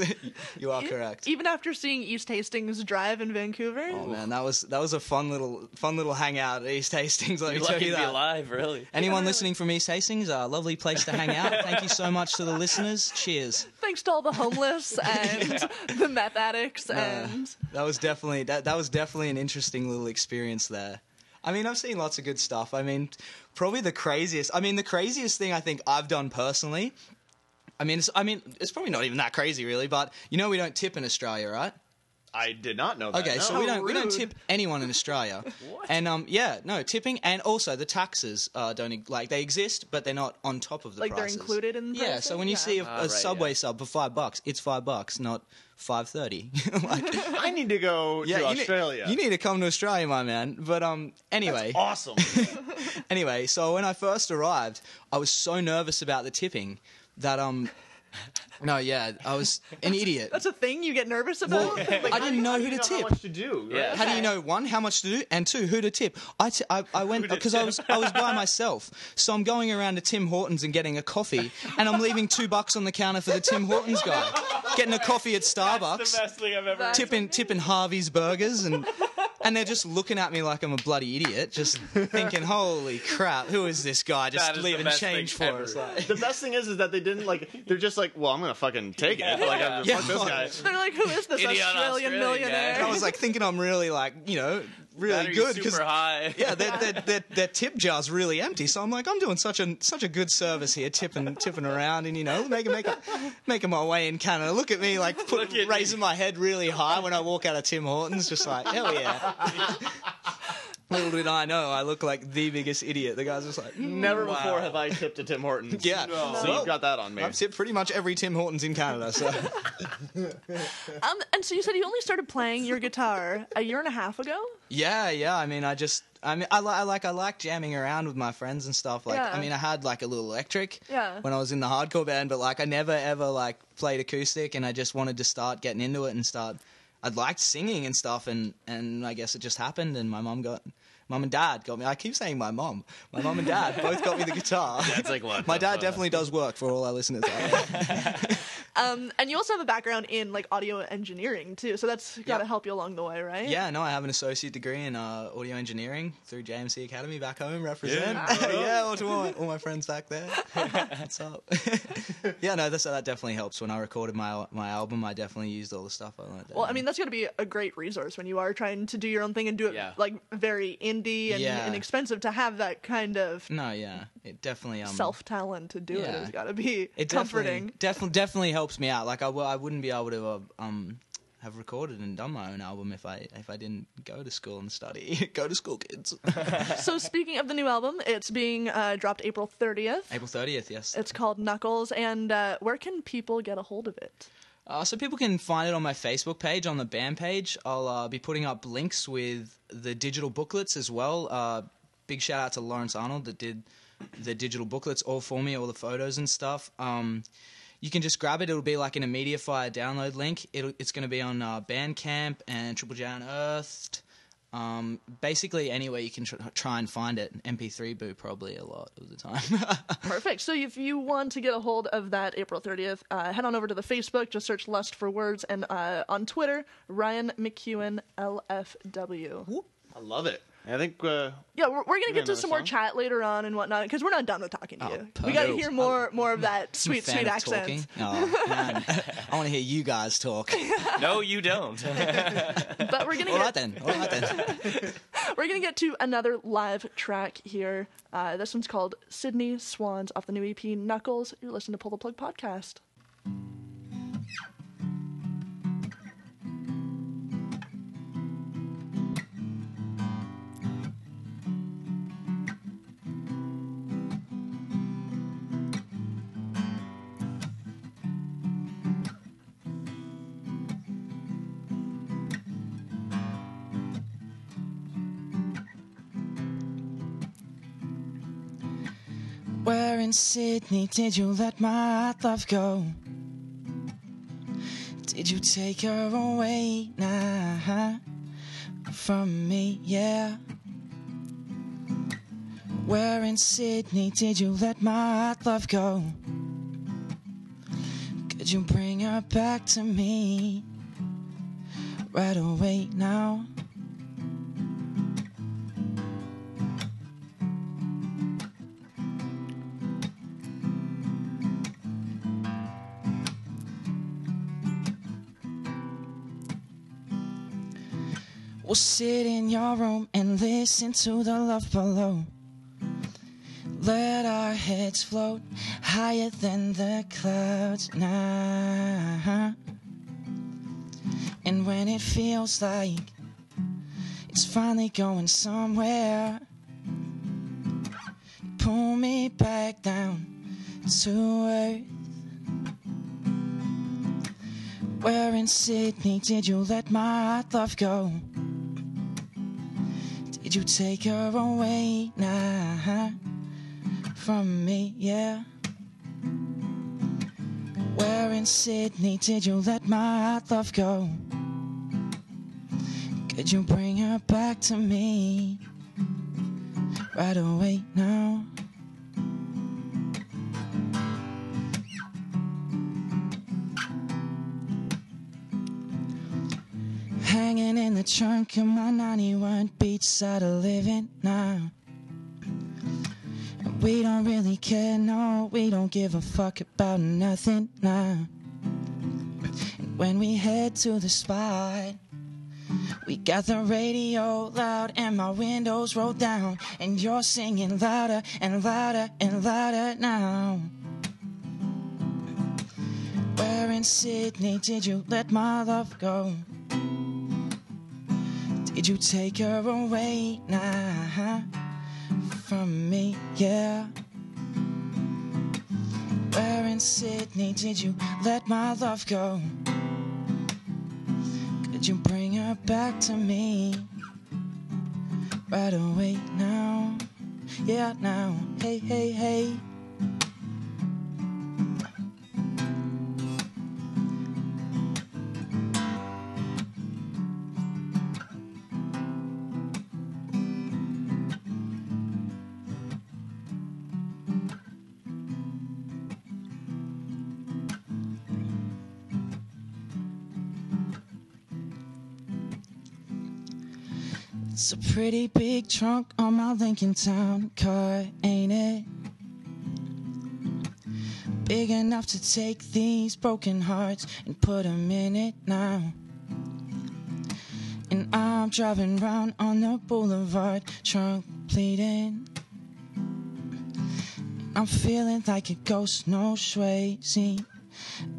Speaker 8: you are correct.
Speaker 3: Even after seeing East Hastings Drive in Vancouver?
Speaker 8: Oh man, that was that was a fun little fun little hangout at East Hastings. Let me
Speaker 4: You're
Speaker 8: tell
Speaker 4: lucky to be
Speaker 8: that.
Speaker 4: alive, really.
Speaker 8: Anyone listening from East Hastings, a lovely place to hang out. Thank you so much to the listeners. Cheers.
Speaker 3: Thanks to all the homeless <laughs> and the meth addicts uh, and
Speaker 8: That was definitely that that was definitely an interesting little experience there. I mean, I've seen lots of good stuff. I mean, probably the craziest. I mean, the craziest thing I think I've done personally. I mean, it's, I mean, it's probably not even that crazy, really. But you know, we don't tip in Australia, right?
Speaker 1: I did not know that.
Speaker 8: Okay,
Speaker 1: no.
Speaker 8: so we don't we don't
Speaker 3: rude.
Speaker 8: tip <laughs> anyone in Australia. And um yeah, no tipping, and also the taxes uh, don't e- like they exist, but they're not on top of the
Speaker 3: Like they're included in the
Speaker 8: Yeah,
Speaker 3: pricing?
Speaker 8: so when you
Speaker 3: Yeah.
Speaker 8: see a,
Speaker 4: Ah,
Speaker 8: a
Speaker 4: right,
Speaker 8: subway
Speaker 4: yeah.
Speaker 8: sub for five bucks, it's five bucks, not five thirty. <laughs> like, <laughs>
Speaker 1: I need to go
Speaker 8: yeah,
Speaker 1: to
Speaker 8: you need-
Speaker 1: Australia.
Speaker 8: you need to come to Australia, my man. But um, anyway,
Speaker 1: awesome.
Speaker 8: anyway, so when I first arrived, I was so nervous about the tipping that um, no, yeah, I was an idiot.
Speaker 3: That's a thing you get nervous about.
Speaker 8: Well, I didn't know who to
Speaker 1: How
Speaker 8: tip.
Speaker 1: much to do?
Speaker 4: Yeah.
Speaker 8: How do you know one how much to do and two who to tip? I, t- I, I went because I was I was by myself, so I'm going around to Tim Hortons and getting a coffee, and I'm leaving two bucks on the counter for the Tim Hortons guy, getting a coffee at Starbucks,
Speaker 1: thing I've ever.
Speaker 3: That's
Speaker 8: tipping tipping Harvey's burgers, and and they're just looking at me like I'm a bloody idiot, just <laughs> thinking, holy crap, who is this guy just
Speaker 4: That is the
Speaker 8: leaving change for
Speaker 4: ever.
Speaker 8: us? Like,
Speaker 1: The best thing is, is that they didn't like. They're just like, well, I'm gonna fucking take it. Like, I'm
Speaker 8: Yeah.
Speaker 1: fuck this guy.
Speaker 3: They're like, who is this Australian
Speaker 4: Australian
Speaker 3: millionaire?
Speaker 4: guy.
Speaker 8: I was like thinking I'm really like you know really good because
Speaker 4: high. <laughs>
Speaker 8: yeah, that, their, their, their tip jar's really empty. So I'm like, I'm doing such a such a good service here, tipping tipping around, and you know, making making making my way in Canada. Look at me, like put, raising my head really high when I walk out of Tim Hortons, just like hell yeah. <laughs> Little did I know, I look like the biggest idiot. The guy's just like,
Speaker 1: Never
Speaker 4: Wow.
Speaker 1: before have I tipped a Tim Hortons. <laughs>
Speaker 8: yeah.
Speaker 1: So you've got that on me.
Speaker 8: I've tipped pretty much every Tim Hortons in Canada. So <laughs>
Speaker 3: Um, and so you said you only started playing your guitar a year and a half ago.
Speaker 8: Yeah, yeah. I mean, I just, I mean, I, li- I like, I like jamming around with my friends and stuff. Like,
Speaker 3: Yeah.
Speaker 8: I mean, I had like a little electric
Speaker 3: Yeah.
Speaker 8: when I was in the hardcore band, but like, I never ever like played acoustic, and I just wanted to start getting into it and start. I'd liked singing and stuff, and and I guess it just happened, and my mom got. Mum and dad got me. I keep saying my mom. My mum and dad both got me the guitar.
Speaker 1: It's like what?
Speaker 8: my dad definitely does work for all our listeners. <laughs> <laughs> out there.
Speaker 3: Um, and you also have a background in like audio engineering too, so that's got to
Speaker 8: Yeah.
Speaker 3: help you along the way, right?
Speaker 8: Yeah, no, I have an associate degree in uh, audio engineering through JMC Academy back home. Represent,
Speaker 1: Yeah. <laughs>
Speaker 8: yeah, all, to all, my, all my friends back there. <laughs> What's up? <laughs> yeah, no, that's, that definitely helps. When I recorded my my album, I definitely used all the stuff I learned.
Speaker 3: Well, I mean, that's got to be a great resource when you are trying to do your own thing and do it
Speaker 4: Yeah.
Speaker 3: like very indie and
Speaker 8: Yeah.
Speaker 3: inexpensive to have that kind of
Speaker 8: no, yeah, it definitely um,
Speaker 3: self talent to do it has got to be
Speaker 8: it
Speaker 3: comforting.
Speaker 8: Definitely, definitely, definitely helps me out. Like I, w- I wouldn't be able to uh, um have recorded and done my own album if I if I didn't go to school and study. <laughs> go to school, kids. <laughs>
Speaker 3: so speaking of the new album, it's being uh, dropped April 30th.
Speaker 8: April thirtieth, yes.
Speaker 3: It's called Knuckles, and uh, where can people get a hold of it?
Speaker 8: Uh, so people can find it on my Facebook page, on the band page. I'll uh, be putting up links with the digital booklets as well. Uh, big shout out to Lawrence Arnold that did the digital booklets all for me, all the photos and stuff. Um, you can just grab it. It'll be like an Mediafire download link. It'll, it's going to be on uh, Bandcamp and Triple J Unearthed. Um, basically, anywhere you can tr- try and find it. MP3 boo probably a lot of the time. <laughs>
Speaker 3: Perfect. So if you want to get a hold of that April 30th, uh, head on over to the Facebook, just search Lust for Words, and uh, on Twitter, Ryan McEwen LFW. Whoop.
Speaker 1: I love it. I think uh,
Speaker 3: Yeah, we're, we're gonna get to
Speaker 1: another
Speaker 3: some more chat later on and whatnot because we're not done with talking to
Speaker 8: Oh,
Speaker 3: you. We got to hear more more of that sweet
Speaker 8: Fan
Speaker 3: sweet
Speaker 8: of
Speaker 3: accent.
Speaker 8: talking. <laughs> Oh, man. I want to hear you guys talk. <laughs>
Speaker 4: No, you don't. <laughs>
Speaker 3: But we're gonna
Speaker 8: All
Speaker 3: get
Speaker 8: right then. All right then.
Speaker 3: we're gonna get to another live track here. Uh, this one's called Sydney Swans off the new EP Knuckles. You're listening to Pull the Plug podcast.
Speaker 5: Where in Sydney did you let my love go? Did you take her away now from me? Yeah. Where in Sydney did you let my love go? Could you bring her back to me right away now? We'll sit in your room and listen to the love below. Let our heads float higher than the clouds now. And when it feels like it's finally going somewhere, pull me back down to earth. Where in Sydney did you let my love go? Did you take her away now from me? Yeah. Where in Sydney did you let my love go? Could you bring her back to me right away now? Hanging in the trunk of my 91 beachside of living now. We don't really care, no, we don't give a fuck about nothing now. And when we head to the spot, we got the radio loud and my windows rolled down, and you're singing louder and louder and louder now. Where in Sydney did you let my love go? Did you take her away now from me? Yeah. Where in Sydney did you let my love go? Could you bring her back to me right away now? Yeah, now. Hey, hey, hey. Pretty big trunk on my Lincoln Town car, ain't it? Big enough to take these broken hearts and put 'em in it now. And I'm driving round on the boulevard, trunk bleeding. I'm feeling like a ghost, no Swayze.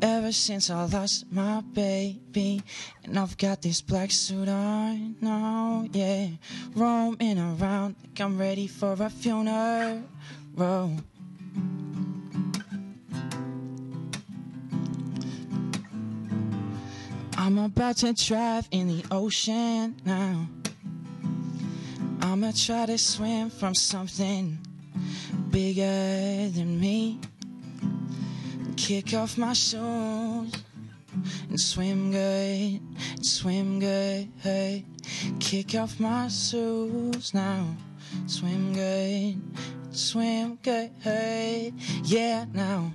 Speaker 5: Ever since I lost my baby, and I've got this black suit on now, yeah. Roaming around like I'm ready for a funeral. I'm about to drive in the ocean now. I'ma try to swim from something bigger than me. Kick off my shoes and swim good, swim good. Hey, kick off my shoes now, swim good, swim good.
Speaker 1: Hey, yeah, now.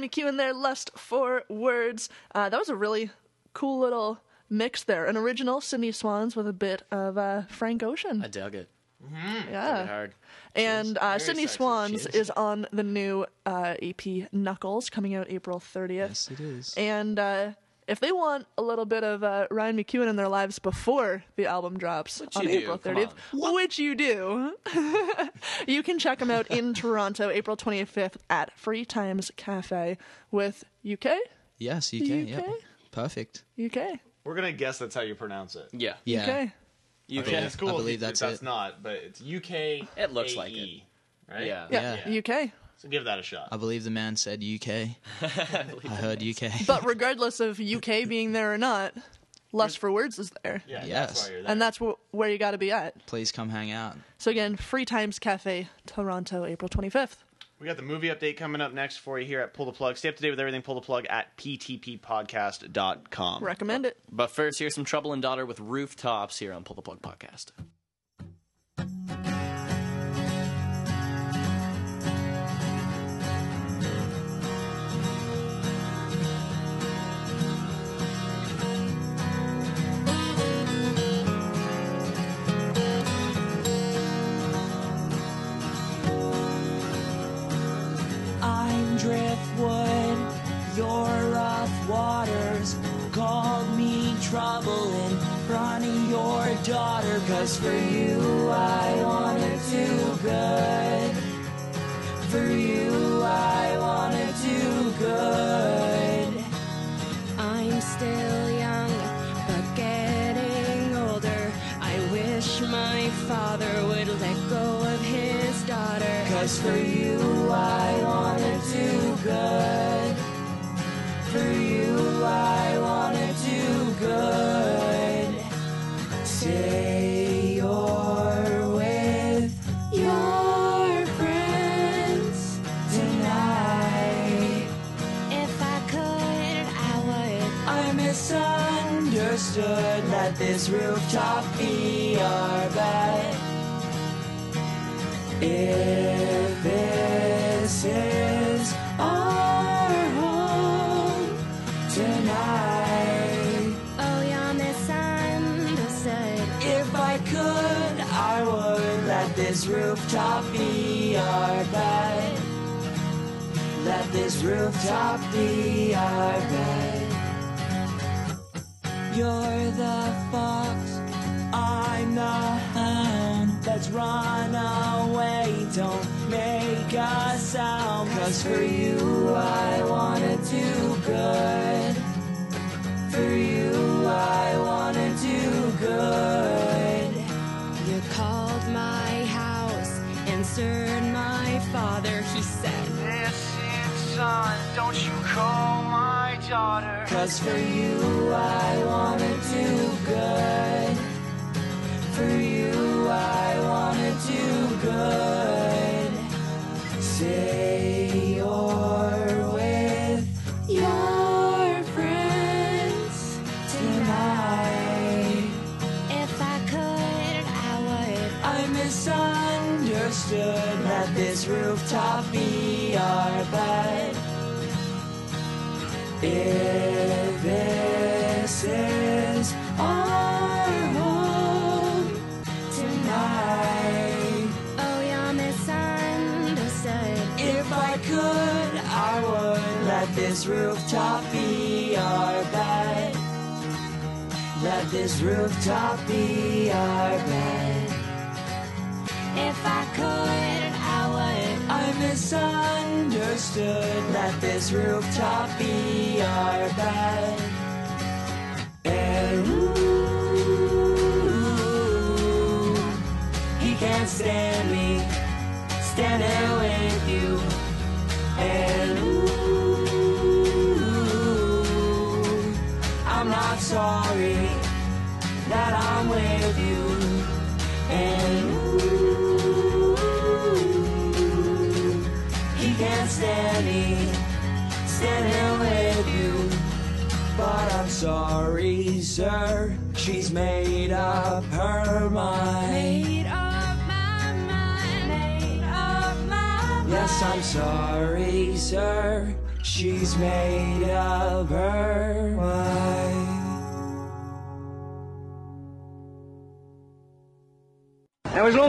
Speaker 3: Ryan McEwen there, Lust for Words. Uh, that was a really cool little mix there. An original Sydney Swans with a bit of uh, Frank Ocean.
Speaker 4: I dug it.
Speaker 3: yeah.
Speaker 4: Dug it hard.
Speaker 3: And uh, Sydney
Speaker 1: sexy.
Speaker 3: Swans is on the new uh, EP Knuckles coming out April 30th.
Speaker 8: Yes, it is.
Speaker 3: And uh, if they want a little bit of uh, Ryan McEwen in their lives before the album drops on
Speaker 4: you do,
Speaker 3: April
Speaker 4: come
Speaker 3: 30th, which you do, <laughs> you can check them out in Toronto April 25th at Free Times Cafe with UK.
Speaker 8: Yes, you can.
Speaker 3: UK?
Speaker 8: Yep. Perfect.
Speaker 3: UK.
Speaker 1: We're gonna guess that's how you pronounce it.
Speaker 4: Yeah.
Speaker 8: Yeah.
Speaker 3: UK.
Speaker 4: You
Speaker 1: I mean, it's cool.
Speaker 8: I believe
Speaker 1: you-
Speaker 8: that's
Speaker 1: that's
Speaker 8: it.
Speaker 1: not, but it's UK.
Speaker 4: It looks like
Speaker 1: it. right?
Speaker 4: Yeah.
Speaker 3: Yeah, UK.
Speaker 1: So give that a shot.
Speaker 8: I believe the man said UK. <laughs> I heard UK.
Speaker 3: But <laughs> regardless of UK being there or not, Lust for Words is there.
Speaker 1: yeah,
Speaker 8: Yes.
Speaker 1: that's there.
Speaker 3: And that's wh- where you got to be at.
Speaker 8: Please come hang out.
Speaker 3: So again, Free Times Cafe, Toronto, April 25th.
Speaker 1: We got the movie update coming up next for you here at Pull the Plug. Stay up to date with everything Pull the Plug at ptppodcast.com.
Speaker 3: Recommend it.
Speaker 4: But first, here's some Trouble and Daughter with Rooftops here on Pull the Plug Podcast.
Speaker 6: Cause for you I wanna do good. For you I wanna do good.
Speaker 7: I'm still young, but getting older. I wish my father would let go of his daughter.
Speaker 6: Cause for you I wanna do good. For you I wanna do good. Say misunderstood. Let this rooftop be our bed. If this is our home tonight,
Speaker 7: Oh, you're misunderstood.
Speaker 6: if I could, I would let this rooftop be our bed. Let this rooftop be our bed. You're the fox, I'm the hound. Let's run away, don't make a sound. Cause for you, I wanna do good. For you, I wanna do good.
Speaker 7: You called my house, answered my father. He
Speaker 6: son, don't you call my daughter. Cause for you, I wanna do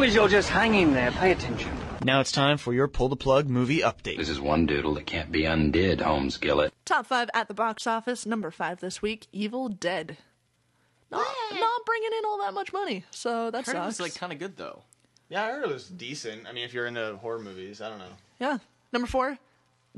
Speaker 2: long as you're just hanging there, pay attention.
Speaker 1: Now it's time for your Pull the Plug movie update.
Speaker 10: This is one doodle that can't be undid, Holmes Gillett.
Speaker 3: Top five at the box office. Number five this week, Evil Dead. Not, not bringing in all that much money, so that's
Speaker 4: Heard it
Speaker 3: sucks.
Speaker 4: was like kind of good though.
Speaker 1: Yeah, I heard it was decent. I mean, if you're into horror movies, I don't know.
Speaker 3: yeah. Number four,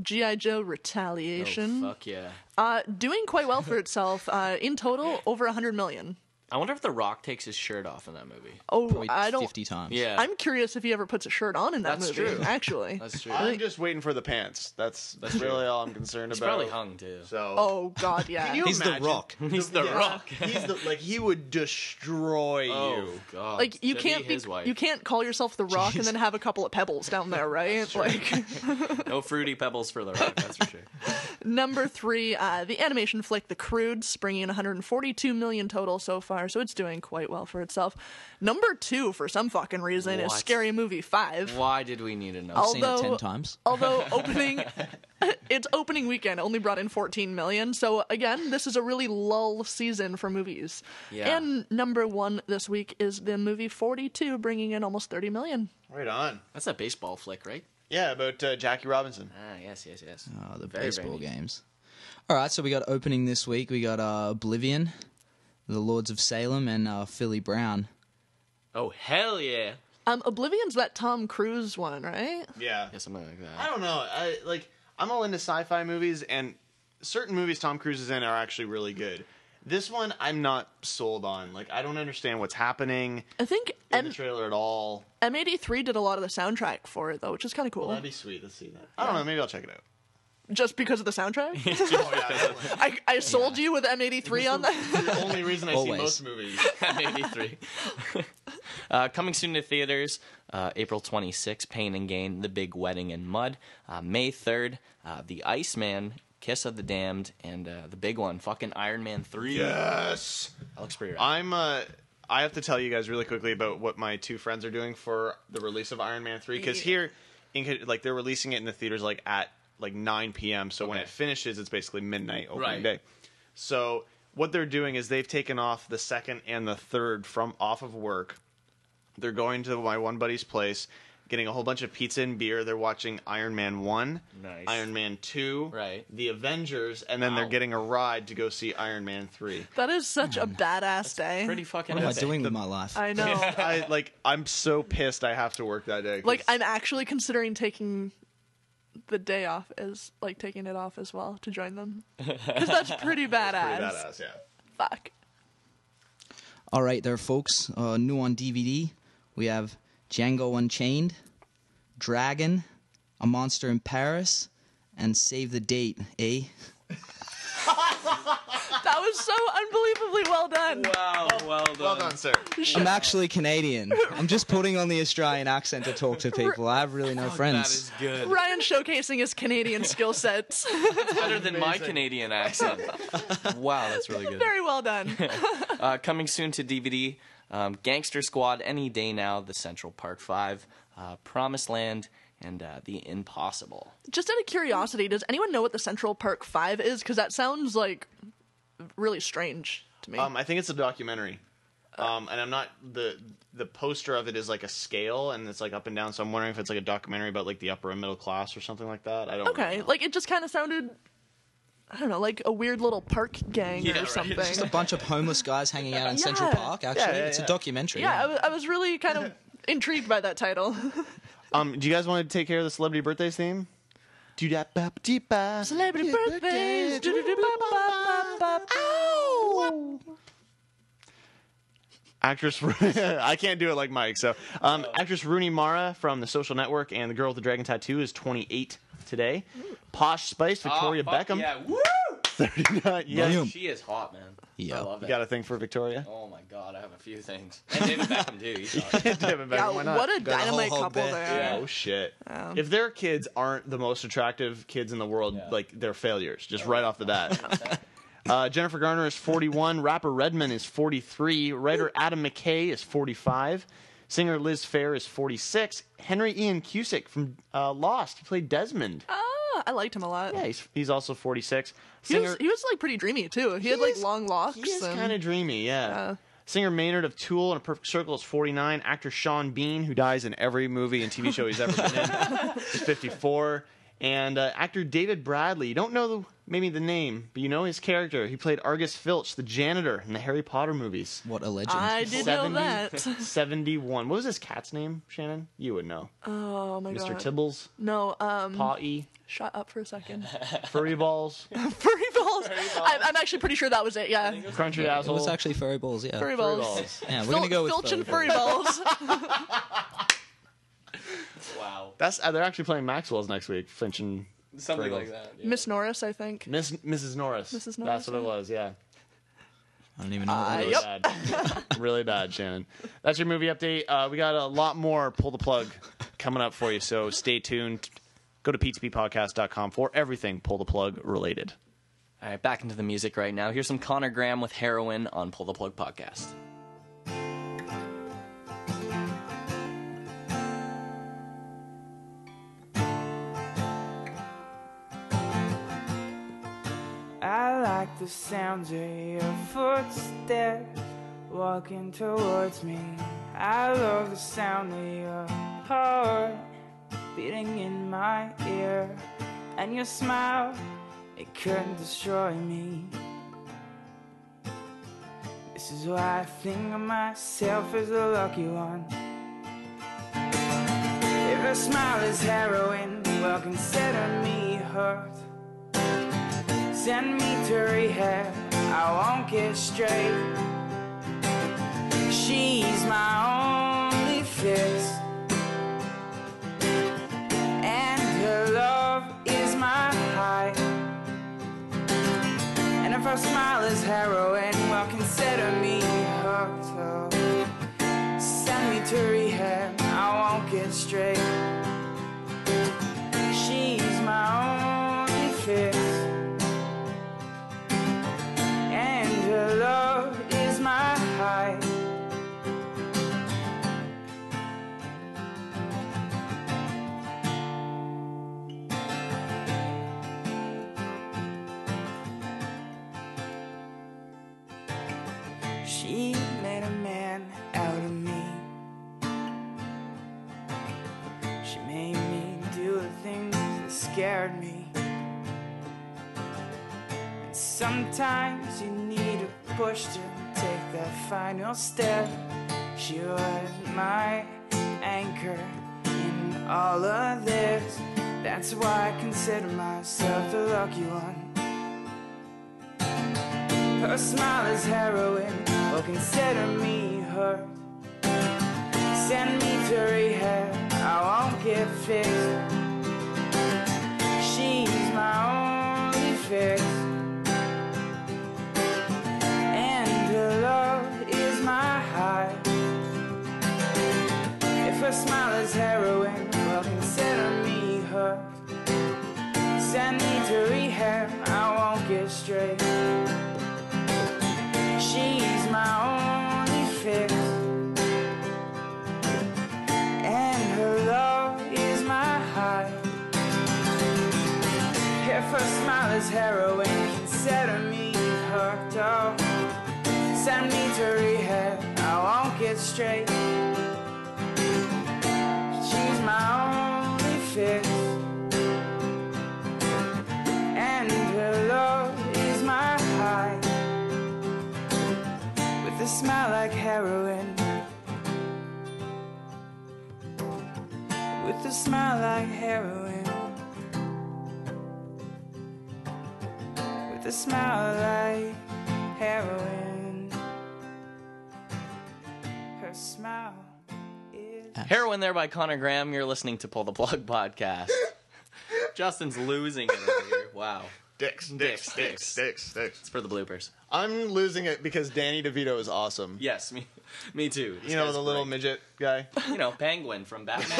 Speaker 3: GI Joe Retaliation.
Speaker 4: Oh fuck yeah!
Speaker 3: Uh, doing quite well for itself. Uh, in total, over a hundred million.
Speaker 4: I wonder if The Rock takes his shirt off in that movie.
Speaker 3: Oh, I don't.
Speaker 8: times.
Speaker 4: Yeah.
Speaker 3: I'm curious if he ever puts a shirt on in that movie.
Speaker 4: That's
Speaker 3: movie.
Speaker 4: true.
Speaker 3: Actually, <laughs>
Speaker 4: That's true.
Speaker 1: I'm just waiting for the pants. That's that's really all I'm concerned
Speaker 4: He's
Speaker 1: about.
Speaker 4: probably hung too.
Speaker 1: So.
Speaker 3: Oh God, yeah.
Speaker 1: Can you
Speaker 8: He's the
Speaker 1: imagine?
Speaker 8: Rock.
Speaker 4: He's the
Speaker 1: Yeah.
Speaker 4: Rock. <laughs>
Speaker 1: He's the like he would destroy you.
Speaker 4: Oh
Speaker 1: you.
Speaker 4: god.
Speaker 3: like you
Speaker 4: To be
Speaker 3: can't be,
Speaker 4: his wife.
Speaker 3: you can't call yourself the Rock and then have a couple of pebbles down there, <laughs> right? like
Speaker 4: no fruity pebbles for the Rock. That's for sure.
Speaker 3: number three, uh, the animation flick The Croods, bringing in 142 million total so far, so it's doing quite well for itself. Number two, for some fucking reason, is Scary Movie Five.
Speaker 4: Why did we need to know?
Speaker 8: I've seen it ten times. <laughs>
Speaker 3: Although <laughs> opening, <laughs> its opening weekend only brought in 14 million. So again, this is a really lull season for movies.
Speaker 4: Yeah.
Speaker 3: And number one this week is the movie 42, bringing in almost 30 million.
Speaker 1: Right on.
Speaker 4: That's a baseball flick, right?
Speaker 1: Yeah, about uh, Jackie Robinson.
Speaker 4: Ah, yes, yes, yes.
Speaker 8: Oh, the
Speaker 4: Very,
Speaker 8: baseball
Speaker 4: very
Speaker 8: games. All right, so we got opening this week. We got uh, Oblivion, The Lords of Salem, and uh, Filly Brown.
Speaker 4: Oh hell yeah!
Speaker 3: Um, Oblivion's that Tom Cruise one, right?
Speaker 1: Yeah.
Speaker 4: Yeah, something like that.
Speaker 1: I don't know. I like I'm all into sci-fi movies, and certain movies Tom Cruise is in are actually really good. This one I'm not sold on. Like I don't understand what's happening
Speaker 3: I think
Speaker 1: in
Speaker 3: M-
Speaker 1: the trailer at all.
Speaker 3: M83 did a lot of the soundtrack for it, though, which is kind of cool.
Speaker 1: That'd be sweet. Let's see that. I don't know. Maybe I'll check it out.
Speaker 3: Just because of the soundtrack? <laughs>
Speaker 1: oh, yeah, <laughs>
Speaker 3: I, I sold you with M83 on that.
Speaker 1: the only reason I <laughs>
Speaker 8: Always.
Speaker 1: see most movies.
Speaker 4: M83. uh, coming soon to theaters, uh, April 26th, Pain and Gain, The Big Wedding in Mud. Uh, May 3rd, uh, The Iceman, Kiss of the Damned, and uh, the big one, fucking Iron Man 3.
Speaker 1: Yes.
Speaker 4: That looks pretty rad.
Speaker 1: I'm uh I have to tell you guys really quickly about what my two friends are doing for the release of Iron Man 3 cuz here in like they're releasing it in the theaters like at like 9 p.m. so when it finishes it's basically midnight opening
Speaker 4: Right.
Speaker 1: day. So what they're doing is they've taken off the second and the third from off of work. They're going to my one buddy's place, getting a whole bunch of pizza and beer. They're watching Iron Man 1,
Speaker 4: Nice.
Speaker 1: Iron Man 2,
Speaker 4: Right.
Speaker 1: The Avengers, and then they're getting a ride to go see Iron Man 3.
Speaker 3: That is such a badass day.
Speaker 4: Pretty fucking
Speaker 8: What am I
Speaker 4: epic.
Speaker 8: doing with my life?
Speaker 3: I know. <laughs>
Speaker 1: I like. I'm so pissed. I have to work that day.
Speaker 3: like I'm actually considering taking the day off as like taking it off as well to join them because <laughs> that's pretty badass.
Speaker 1: pretty badass. Yeah.
Speaker 3: Fuck.
Speaker 8: All right, there, folks. Uh, new on DVD, we have Django Unchained, Dragon, A Monster in Paris, and Save the Date, eh? <laughs>
Speaker 3: That was so unbelievably well done.
Speaker 4: Wow, well done.
Speaker 1: Well done, sir.
Speaker 8: I'm actually Canadian. I'm just putting on the Australian accent to talk to people. I have really no
Speaker 4: That
Speaker 8: friends.
Speaker 4: is good.
Speaker 3: Ryan showcasing his Canadian skill sets.
Speaker 4: That's better than my Canadian accent. wow, that's really good.
Speaker 3: Very well done. <laughs>
Speaker 4: Uh, coming soon to DVD, um, Gangster Squad, Any Day Now, The Central Park 5, uh, Promised Land, and uh, The Impossible.
Speaker 3: Just out of curiosity, does anyone know what the Central Park Five is? Because that sounds like really strange to me.
Speaker 1: Um, I think it's a documentary. Um, and I'm not the the poster of it is like a scale and it's like up and down. So I'm wondering if it's like a documentary about like the upper and middle class or something like that. I don't. really
Speaker 3: okay,
Speaker 1: know.
Speaker 3: like it just kind of sounded. I don't know, like a weird little park gang
Speaker 1: Yeah,
Speaker 3: or
Speaker 1: right.
Speaker 3: something.
Speaker 8: Just a bunch of homeless guys hanging out in <laughs> Central Park. Actually,
Speaker 1: Yeah, yeah,
Speaker 8: it's a documentary.
Speaker 3: yeah, I was, I was really kind of <laughs> intrigued by that title. <laughs>
Speaker 1: Um, do you guys want to take care of the celebrity birthdays theme? Do that bap dee ba.
Speaker 3: Celebrity birthdays. Do da dopa. Ow.
Speaker 1: Actress, <laughs> I can't do it like Mike. So, um, actress Rooney Mara from The Social Network and the girl with the dragon tattoo is 28 today. Posh Spice, Victoria
Speaker 4: Oh, fuck
Speaker 1: Beckham,
Speaker 4: Yeah, woo!
Speaker 1: 39. Yeah,
Speaker 8: Boom.
Speaker 4: She is hot, man.
Speaker 8: Yeah.
Speaker 4: I love
Speaker 1: you
Speaker 4: it.
Speaker 1: got a thing for Victoria?
Speaker 4: Oh my god, I have a few things. And David Beckham, too. He's hot. <laughs>
Speaker 1: David
Speaker 3: Yeah,
Speaker 1: Beckham, why not?
Speaker 3: what a
Speaker 8: Got a whole
Speaker 3: dynamite
Speaker 8: hog
Speaker 3: couple
Speaker 8: there.
Speaker 3: there.
Speaker 1: Oh shit! if their kids aren't the most attractive kids in the world, like they're failures, just right off the bat. <laughs> uh, Jennifer Garner is 41. Rapper Redman is 43. Writer Adam McKay is 45. Singer Liz Phair is 46. Henry Ian Cusick from uh, Lost, he played Desmond.
Speaker 3: I liked him a lot.
Speaker 1: Yeah, he's, he's also 46.
Speaker 3: he was
Speaker 1: Singer,
Speaker 3: he was like pretty dreamy too. He, had like long locks.
Speaker 1: he is
Speaker 3: and-
Speaker 1: kind of dreamy, yeah.
Speaker 3: Yeah.
Speaker 1: Singer Maynard of Tool and A Perfect Circle is 49. Actor Sean Bean, who dies in every movie and TV show he's ever been in, is <laughs> 54. And uh, actor David Bradley. You don't know the, maybe the name, but you know his character. He played Argus Filch, the janitor in the Harry Potter movies.
Speaker 8: What a legend.
Speaker 3: I did know that. <laughs>
Speaker 1: 71. What was his cat's name, Shannon? You would know.
Speaker 3: Oh my
Speaker 1: Mr.
Speaker 3: god. Mr.
Speaker 1: Tibbles,
Speaker 3: No, um,
Speaker 1: Paw-E,
Speaker 3: shut up for a second. <laughs> <laughs>
Speaker 1: Furry Balls,
Speaker 3: Furry balls. I'm, I'm actually pretty sure that was it. Yeah.
Speaker 1: Crunchy
Speaker 8: It
Speaker 1: Asshole.
Speaker 8: was actually furry balls, yeah.
Speaker 3: Furry balls.
Speaker 8: Yeah, we're
Speaker 3: Fil-
Speaker 8: gonna go with
Speaker 3: Filch and
Speaker 8: furry
Speaker 3: furry balls.
Speaker 4: Wow.
Speaker 1: That's uh, they're actually playing Maxwell's next week. Finch and
Speaker 4: Something
Speaker 1: Furry
Speaker 4: like that. yeah.
Speaker 3: Miss Norris, I think.
Speaker 1: Miss Mrs. Norris.
Speaker 3: Mrs. Norris, That's
Speaker 1: what it
Speaker 3: yeah.
Speaker 1: was. Yeah.
Speaker 8: I don't even know what
Speaker 3: Uh,
Speaker 1: Really
Speaker 8: is.
Speaker 3: Yep.
Speaker 1: bad. <laughs> really bad, Shannon. That's your movie update. Uh, we got a lot more pull the plug coming up for you, so stay tuned. Go to ptppodcast.com for everything pull the plug related.
Speaker 4: All right, back into the music right now. Here's some Connor Graham with Heroin on Pull the Plug Podcast.
Speaker 11: I like the sound of your footsteps walking towards me. I love the sound of your heart beating in my ear. And your smile, it couldn't destroy me. This is why I think of myself as the lucky one. If a smile is heroin, well, consider me hurt. Send me to rehab, I won't get straight. She's my only fix. And her love is my high. And if her smile is heroin, well, consider me hooked. So send me to rehab, I won't get straight. She's my only fix. High. She made a man out of me. She made me do the things that scared me. And sometimes you need a push to take that final step. She was my anchor in all of this. That's why I consider myself the lucky one. Her smile is heroin, well consider me hurt. Send me to rehab, I won't get fixed. She's my only fix. Smile is heroin, well consider me hurt. Send me to rehab, I won't get straight. She's my only fix. And her love is my high. If her smile is heroin, consider me hooked oh, up. Send me to rehab, I won't get straight. With a smile like heroin. With a smile like heroin. With a smile like heroin. Her smile is.
Speaker 4: Heroin there by Connor Graham. You're listening to Pull the Plug <laughs> Podcast. <laughs> Justin's losing it over here. Wow.
Speaker 1: Dicks, dicks, dicks, dicks, dicks.
Speaker 4: It's for the bloopers.
Speaker 1: I'm losing it because Danny DeVito is awesome.
Speaker 4: Yes, me, me too. This
Speaker 1: You know
Speaker 4: guy's
Speaker 1: the little
Speaker 4: great.
Speaker 1: midget guy. <laughs>
Speaker 4: you know, Penguin from Batman.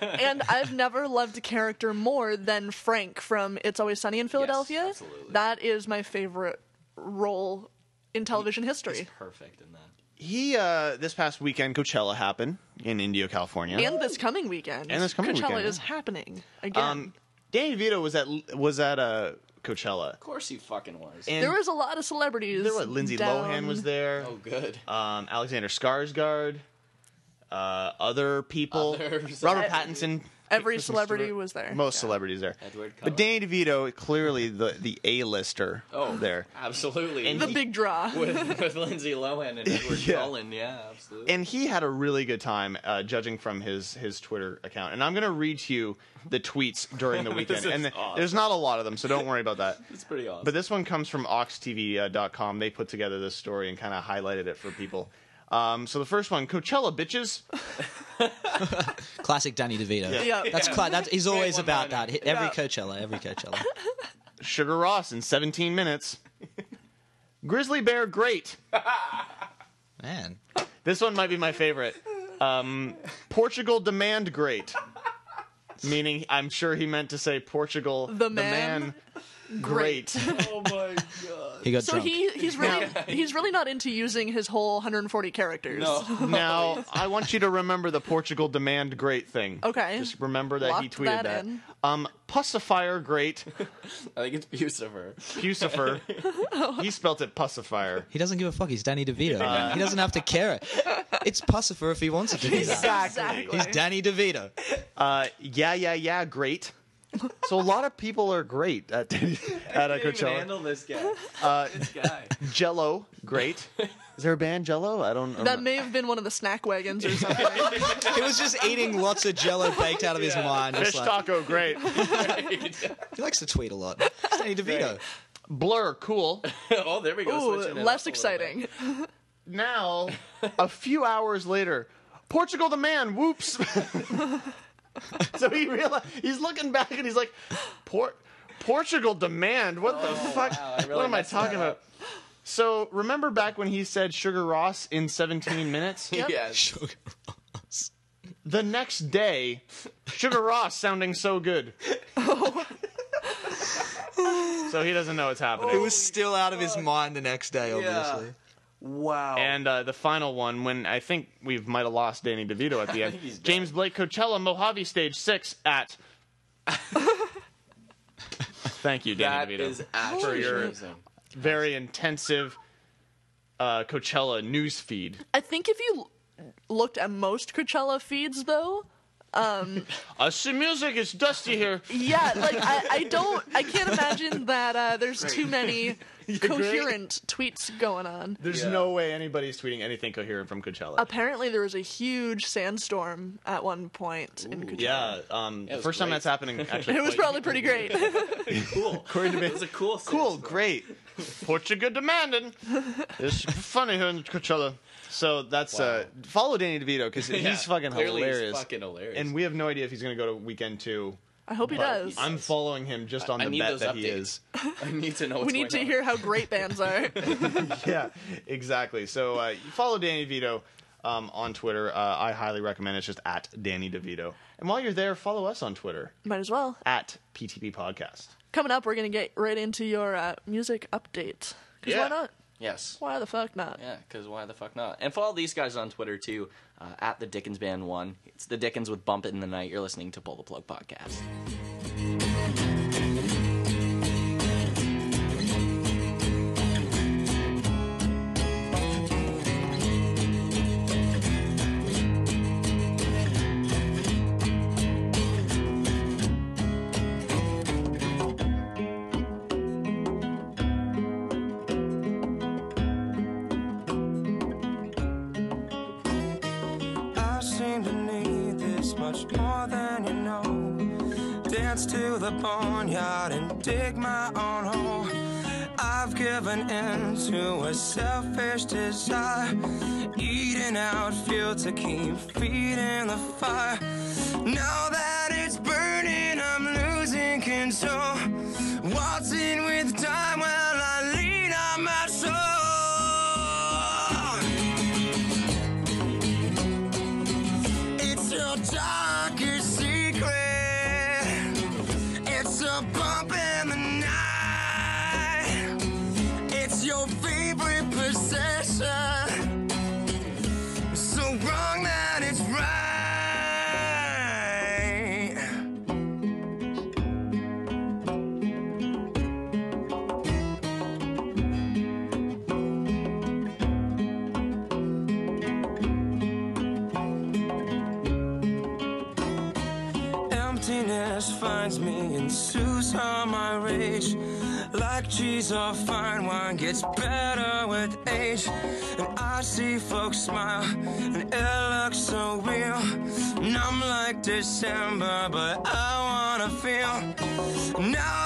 Speaker 4: <laughs>
Speaker 3: and I've never loved a character more than Frank from It's Always Sunny in Philadelphia.
Speaker 4: absolutely.
Speaker 3: That is my favorite role in television history.
Speaker 4: Perfect in that.
Speaker 1: He uh this past weekend Coachella happened in Indio, California.
Speaker 3: And this coming weekend.
Speaker 1: And this coming
Speaker 3: Coachella
Speaker 1: weekend,
Speaker 3: is
Speaker 1: yeah.
Speaker 3: happening again.
Speaker 1: um Danny DeVito was at was at uh Coachella.
Speaker 4: Of course he fucking was.
Speaker 1: And
Speaker 3: there was a lot of celebrities.
Speaker 1: there was Lindsay
Speaker 3: down.
Speaker 1: Lohan was there.
Speaker 4: oh, good.
Speaker 1: Um Alexander Skarsgård. Uh other people.
Speaker 4: Others.
Speaker 1: Robert Pattinson
Speaker 3: Every celebrity was there.
Speaker 1: Most celebrities there.
Speaker 4: Edward
Speaker 1: But Danny DeVito, clearly the the A-lister
Speaker 4: Oh,
Speaker 1: there.
Speaker 4: absolutely.
Speaker 1: And
Speaker 3: The
Speaker 1: he-
Speaker 3: big draw. <laughs>
Speaker 4: with, with Lindsay Lohan and Edward <laughs>
Speaker 1: Yeah.
Speaker 4: Cullen, yeah, absolutely.
Speaker 1: and he had a really good time uh, judging from his his Twitter account. And I'm going to read to you the tweets during the <laughs> weekend.
Speaker 4: is
Speaker 1: and th-
Speaker 4: awesome.
Speaker 1: there's not a lot of them, so don't worry about that.
Speaker 4: It's pretty awesome.
Speaker 1: But this one comes from oxtv.com. They put together this story and kind of highlighted it for people. Um, so the first one, Coachella bitches. <laughs>
Speaker 8: Classic Danny DeVito.
Speaker 1: Yeah. Yeah.
Speaker 8: That's cla- that's he's
Speaker 1: Great
Speaker 8: always about
Speaker 1: one-liner.
Speaker 8: that. He- Every
Speaker 1: Yeah.
Speaker 8: Coachella, every Coachella. <laughs>
Speaker 1: Sigur Ros in 17 minutes. Grizzly Bear, great.
Speaker 8: Man.
Speaker 1: This one might be my favorite. Um, Portugal demand great. Meaning, I'm sure he meant to say Portugal
Speaker 3: The man,
Speaker 1: great. <laughs>
Speaker 4: oh my god.
Speaker 8: He got
Speaker 3: so he he's really <laughs> he's really not into using his whole 140 characters. <laughs>
Speaker 1: now, I want you to remember the Portugal demand great thing.
Speaker 3: Okay.
Speaker 1: Just remember that he tweeted
Speaker 3: that
Speaker 1: that.
Speaker 3: in.
Speaker 1: Um, Pussifier great.
Speaker 4: I think it's Puscifer.
Speaker 1: Puscifer. he spelt it Pussifier.
Speaker 8: He doesn't give a fuck. He's Danny DeVito.
Speaker 1: Uh,
Speaker 8: he doesn't have to care. It's Pussifer if he wants it to be that.
Speaker 1: Exactly.
Speaker 8: He's Danny DeVito.
Speaker 1: Uh, yeah, yeah, yeah, great. So a lot of people are great at <laughs> at a
Speaker 4: Can't even
Speaker 1: Coachella.
Speaker 4: handle this guy.
Speaker 1: Uh, <laughs>
Speaker 4: this guy.
Speaker 1: Jello, great. <laughs> Is there a band Jello? I don't. Know.
Speaker 3: That may have been one of the snack wagons or something.
Speaker 8: He was just eating lots of Jello baked out of his mind.
Speaker 1: Fish
Speaker 8: Just like,
Speaker 1: taco, great.
Speaker 8: he likes to tweet a lot. It's Danny DeVito.
Speaker 1: Blur, cool.
Speaker 4: oh, there we go.
Speaker 3: Ooh, less
Speaker 4: up a little bit.
Speaker 3: exciting.
Speaker 1: Now, a few hours later, Portugal the man, whoops. <laughs> so he realized he's looking back and he's like, Port Portugal demand. What the fuck?
Speaker 4: wow, really
Speaker 1: what am I talking
Speaker 4: that
Speaker 1: about? So remember back when he said Sigur Ros in 17 minutes? <laughs>
Speaker 4: Yes. <laughs>
Speaker 8: Sugar
Speaker 1: The next day, Sigur Ros sounding so good. so he doesn't know what's happening.
Speaker 8: It was still out of his mind the next day, obviously.
Speaker 4: Wow.
Speaker 1: And uh, the final one, when I think we might have lost Danny DeVito at the <laughs> end.
Speaker 4: think dead.
Speaker 1: James Blake Coachella Mojave Stage Six at. <laughs> Thank you,
Speaker 4: that
Speaker 1: Danny DeVito,
Speaker 4: is
Speaker 1: for your
Speaker 4: amazing.
Speaker 1: very intensive uh, Coachella news feed.
Speaker 3: I think if you looked at most Coachella feeds, though, um, <laughs>
Speaker 1: some music. It's dusty here.
Speaker 3: yeah, like I, I don't, I can't imagine that uh, there's too many
Speaker 1: You agree?
Speaker 3: Coherent tweets going on.
Speaker 1: There's
Speaker 4: Yeah.
Speaker 1: no way anybody's tweeting anything coherent from Coachella.
Speaker 3: Apparently, there was a huge sandstorm at one point in Coachella.
Speaker 1: yeah, um,
Speaker 4: Yeah, it was
Speaker 1: first time
Speaker 4: great.
Speaker 1: that's happening. <laughs> Actually,
Speaker 3: It was probably pretty great. <laughs>
Speaker 4: cool.
Speaker 1: According to me,
Speaker 4: It was a cool.
Speaker 1: cool,
Speaker 4: sandstorm.
Speaker 1: great. Portugal demanding. <laughs> It's funny here in Coachella. So that's uh, follow Danny DeVito because
Speaker 4: Yeah,
Speaker 1: he's fucking
Speaker 4: clearly he's fucking hilarious.
Speaker 1: And we have no idea if he's going to go to weekend two.
Speaker 3: I hope he
Speaker 1: but
Speaker 3: does.
Speaker 1: I'm following him just on
Speaker 4: I
Speaker 1: the
Speaker 4: need
Speaker 1: bet
Speaker 4: those
Speaker 1: that he
Speaker 4: updates.
Speaker 1: is. <laughs>
Speaker 4: I need to know.
Speaker 3: we
Speaker 4: What's
Speaker 3: need to
Speaker 4: going on.
Speaker 3: hear how great bands are. <laughs>
Speaker 1: yeah, exactly. So uh, you follow Danny DeVito um, on Twitter. Uh, I highly recommend. it. It's just at Danny DeVito. And while you're there, follow us on Twitter
Speaker 3: Might as well.
Speaker 1: at PTP Podcast.
Speaker 3: Coming up, we're gonna get right into your uh, music update. Because
Speaker 1: Yeah.
Speaker 3: why not?
Speaker 4: Yes.
Speaker 3: Why the fuck not?
Speaker 4: Yeah, because why the fuck not? And follow these guys on Twitter too, uh, at the Dickens Band One. It's the Dickens with Bump It in the Night. You're listening to Pull the Plug podcast.
Speaker 12: Boneyard and dig my own hole. I've given in to a selfish desire. Eating out fuel to keep feeding the fire. Now that it's burning, I'm losing control. Waltzing with time Cheese or fine wine gets better with age. And I see folks smile, and it looks so real. And I'm like December, but I wanna feel. Now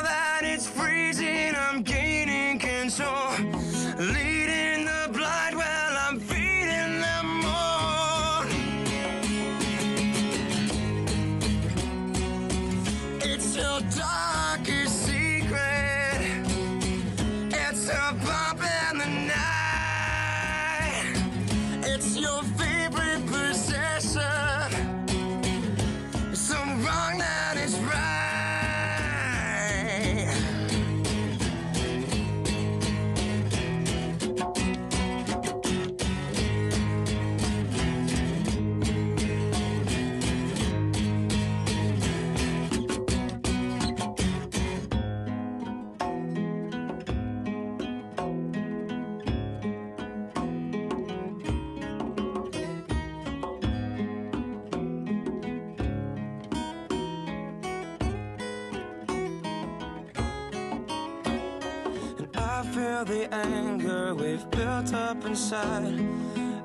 Speaker 12: anger we've built up inside.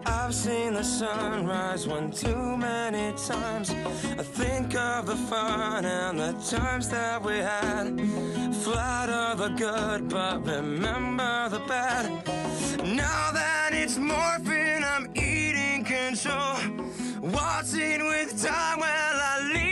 Speaker 12: I've seen the sunrise one too many times. I think of the fun and the times that we had. Flatter the good, but remember the bad. Now that it's morphine, I'm eating control. Waltzing with time while I lean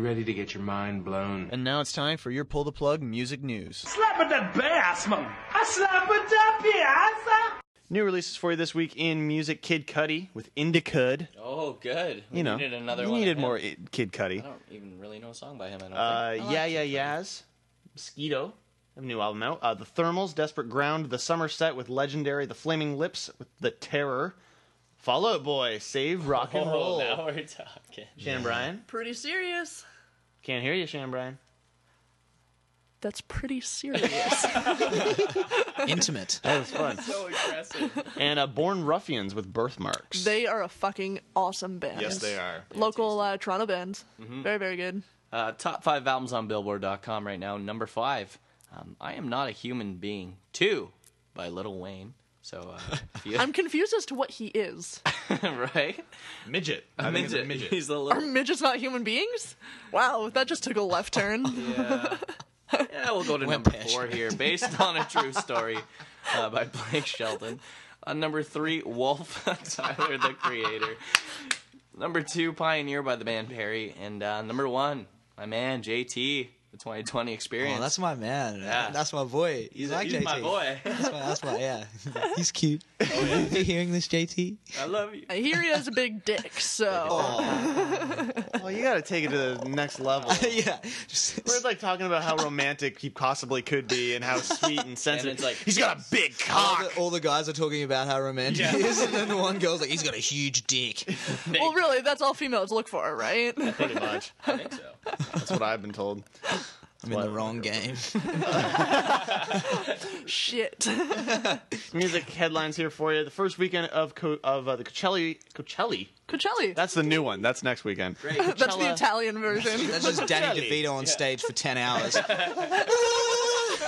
Speaker 13: you ready to get your mind blown?
Speaker 14: And now it's time for your pull the plug music news.
Speaker 15: Slap that bass, man. I slap that piazza.
Speaker 1: New releases for you this week in music: Kid Cudi with Indicud.
Speaker 4: Oh, good. We
Speaker 1: You know,
Speaker 4: needed another
Speaker 1: you needed
Speaker 4: him.
Speaker 1: more i- Kid Cudi.
Speaker 4: I don't even really know a song by him. I don't
Speaker 1: Uh,
Speaker 4: think.
Speaker 1: yeah, yeah, Yaz, Mosquito, have a new album out. Uh, the Thermals, Desperate Ground, The Summer Set with Legendary, The Flaming Lips with The Terror, Fallout Boy, Save Rock and
Speaker 4: Oh,
Speaker 1: Roll.
Speaker 4: now we're talking.
Speaker 1: Shannon Bryan,
Speaker 3: Pretty serious.
Speaker 1: Can't hear you, Shannon Brian.
Speaker 3: That's pretty serious. <laughs>
Speaker 8: Intimate.
Speaker 1: That was fun.
Speaker 4: so aggressive.
Speaker 1: and uh, Born Ruffians with Birthmarks.
Speaker 3: they are a fucking awesome band.
Speaker 1: Yes, they are.
Speaker 3: Local uh, Toronto band.
Speaker 4: Mhm.
Speaker 3: Very, very good.
Speaker 4: Uh, top five albums on Billboard.com right now. Number five, um, I Am Not a Human Being 2 by Lil Wayne. So, uh, <laughs> if you,
Speaker 3: I'm confused as to what he is. <laughs>
Speaker 4: right?
Speaker 14: Midget.
Speaker 4: A
Speaker 14: I think it's a
Speaker 4: midget.
Speaker 14: midget.
Speaker 4: He's a
Speaker 3: Are midgets not human beings? Wow, that just took a left turn. <laughs>
Speaker 4: Yeah. yeah, we'll go to number four here. Based on a true story uh, by Blake Shelton. Uh, number three, Wolf, Tyler the Creator. Number two, Pioneer by the band Perry. And uh, number one, my man, JT, the 2020 Experience.
Speaker 8: Oh, that's my man.
Speaker 4: Yeah.
Speaker 8: That's my boy. You
Speaker 4: He's-
Speaker 8: like
Speaker 4: he's
Speaker 8: JT?
Speaker 4: my boy. <laughs>
Speaker 8: That's my, that's my yeah. <laughs> He's cute. Oh, yeah. you hearing this, JT?
Speaker 4: I love you.
Speaker 3: I hear he has a big dick, so. Oh.
Speaker 1: well, you got to take it to the next level. <laughs>
Speaker 8: yeah.
Speaker 1: We're like talking about how romantic he possibly could be and how sweet and sensitive.
Speaker 8: it's like-
Speaker 1: he's got a big
Speaker 8: All
Speaker 1: cock.
Speaker 8: the, all the guys are talking about how romantic
Speaker 1: Yeah.
Speaker 8: he is, and then the one girl's like, he's got a huge dick.
Speaker 3: Well, really, that's all females look for, right?
Speaker 1: Pretty much.
Speaker 4: I think so.
Speaker 1: That's what I've been told.
Speaker 8: I'm in the wrong game. <laughs>
Speaker 3: Shit.
Speaker 1: Music headlines here for you. The first weekend of Co- of uh, the Coachella. Coachella.
Speaker 3: Coachella.
Speaker 1: That's the new one. That's next weekend. <laughs>
Speaker 3: That's the Italian version.
Speaker 8: That's just Danny DeVito on stage for 10 hours. <laughs>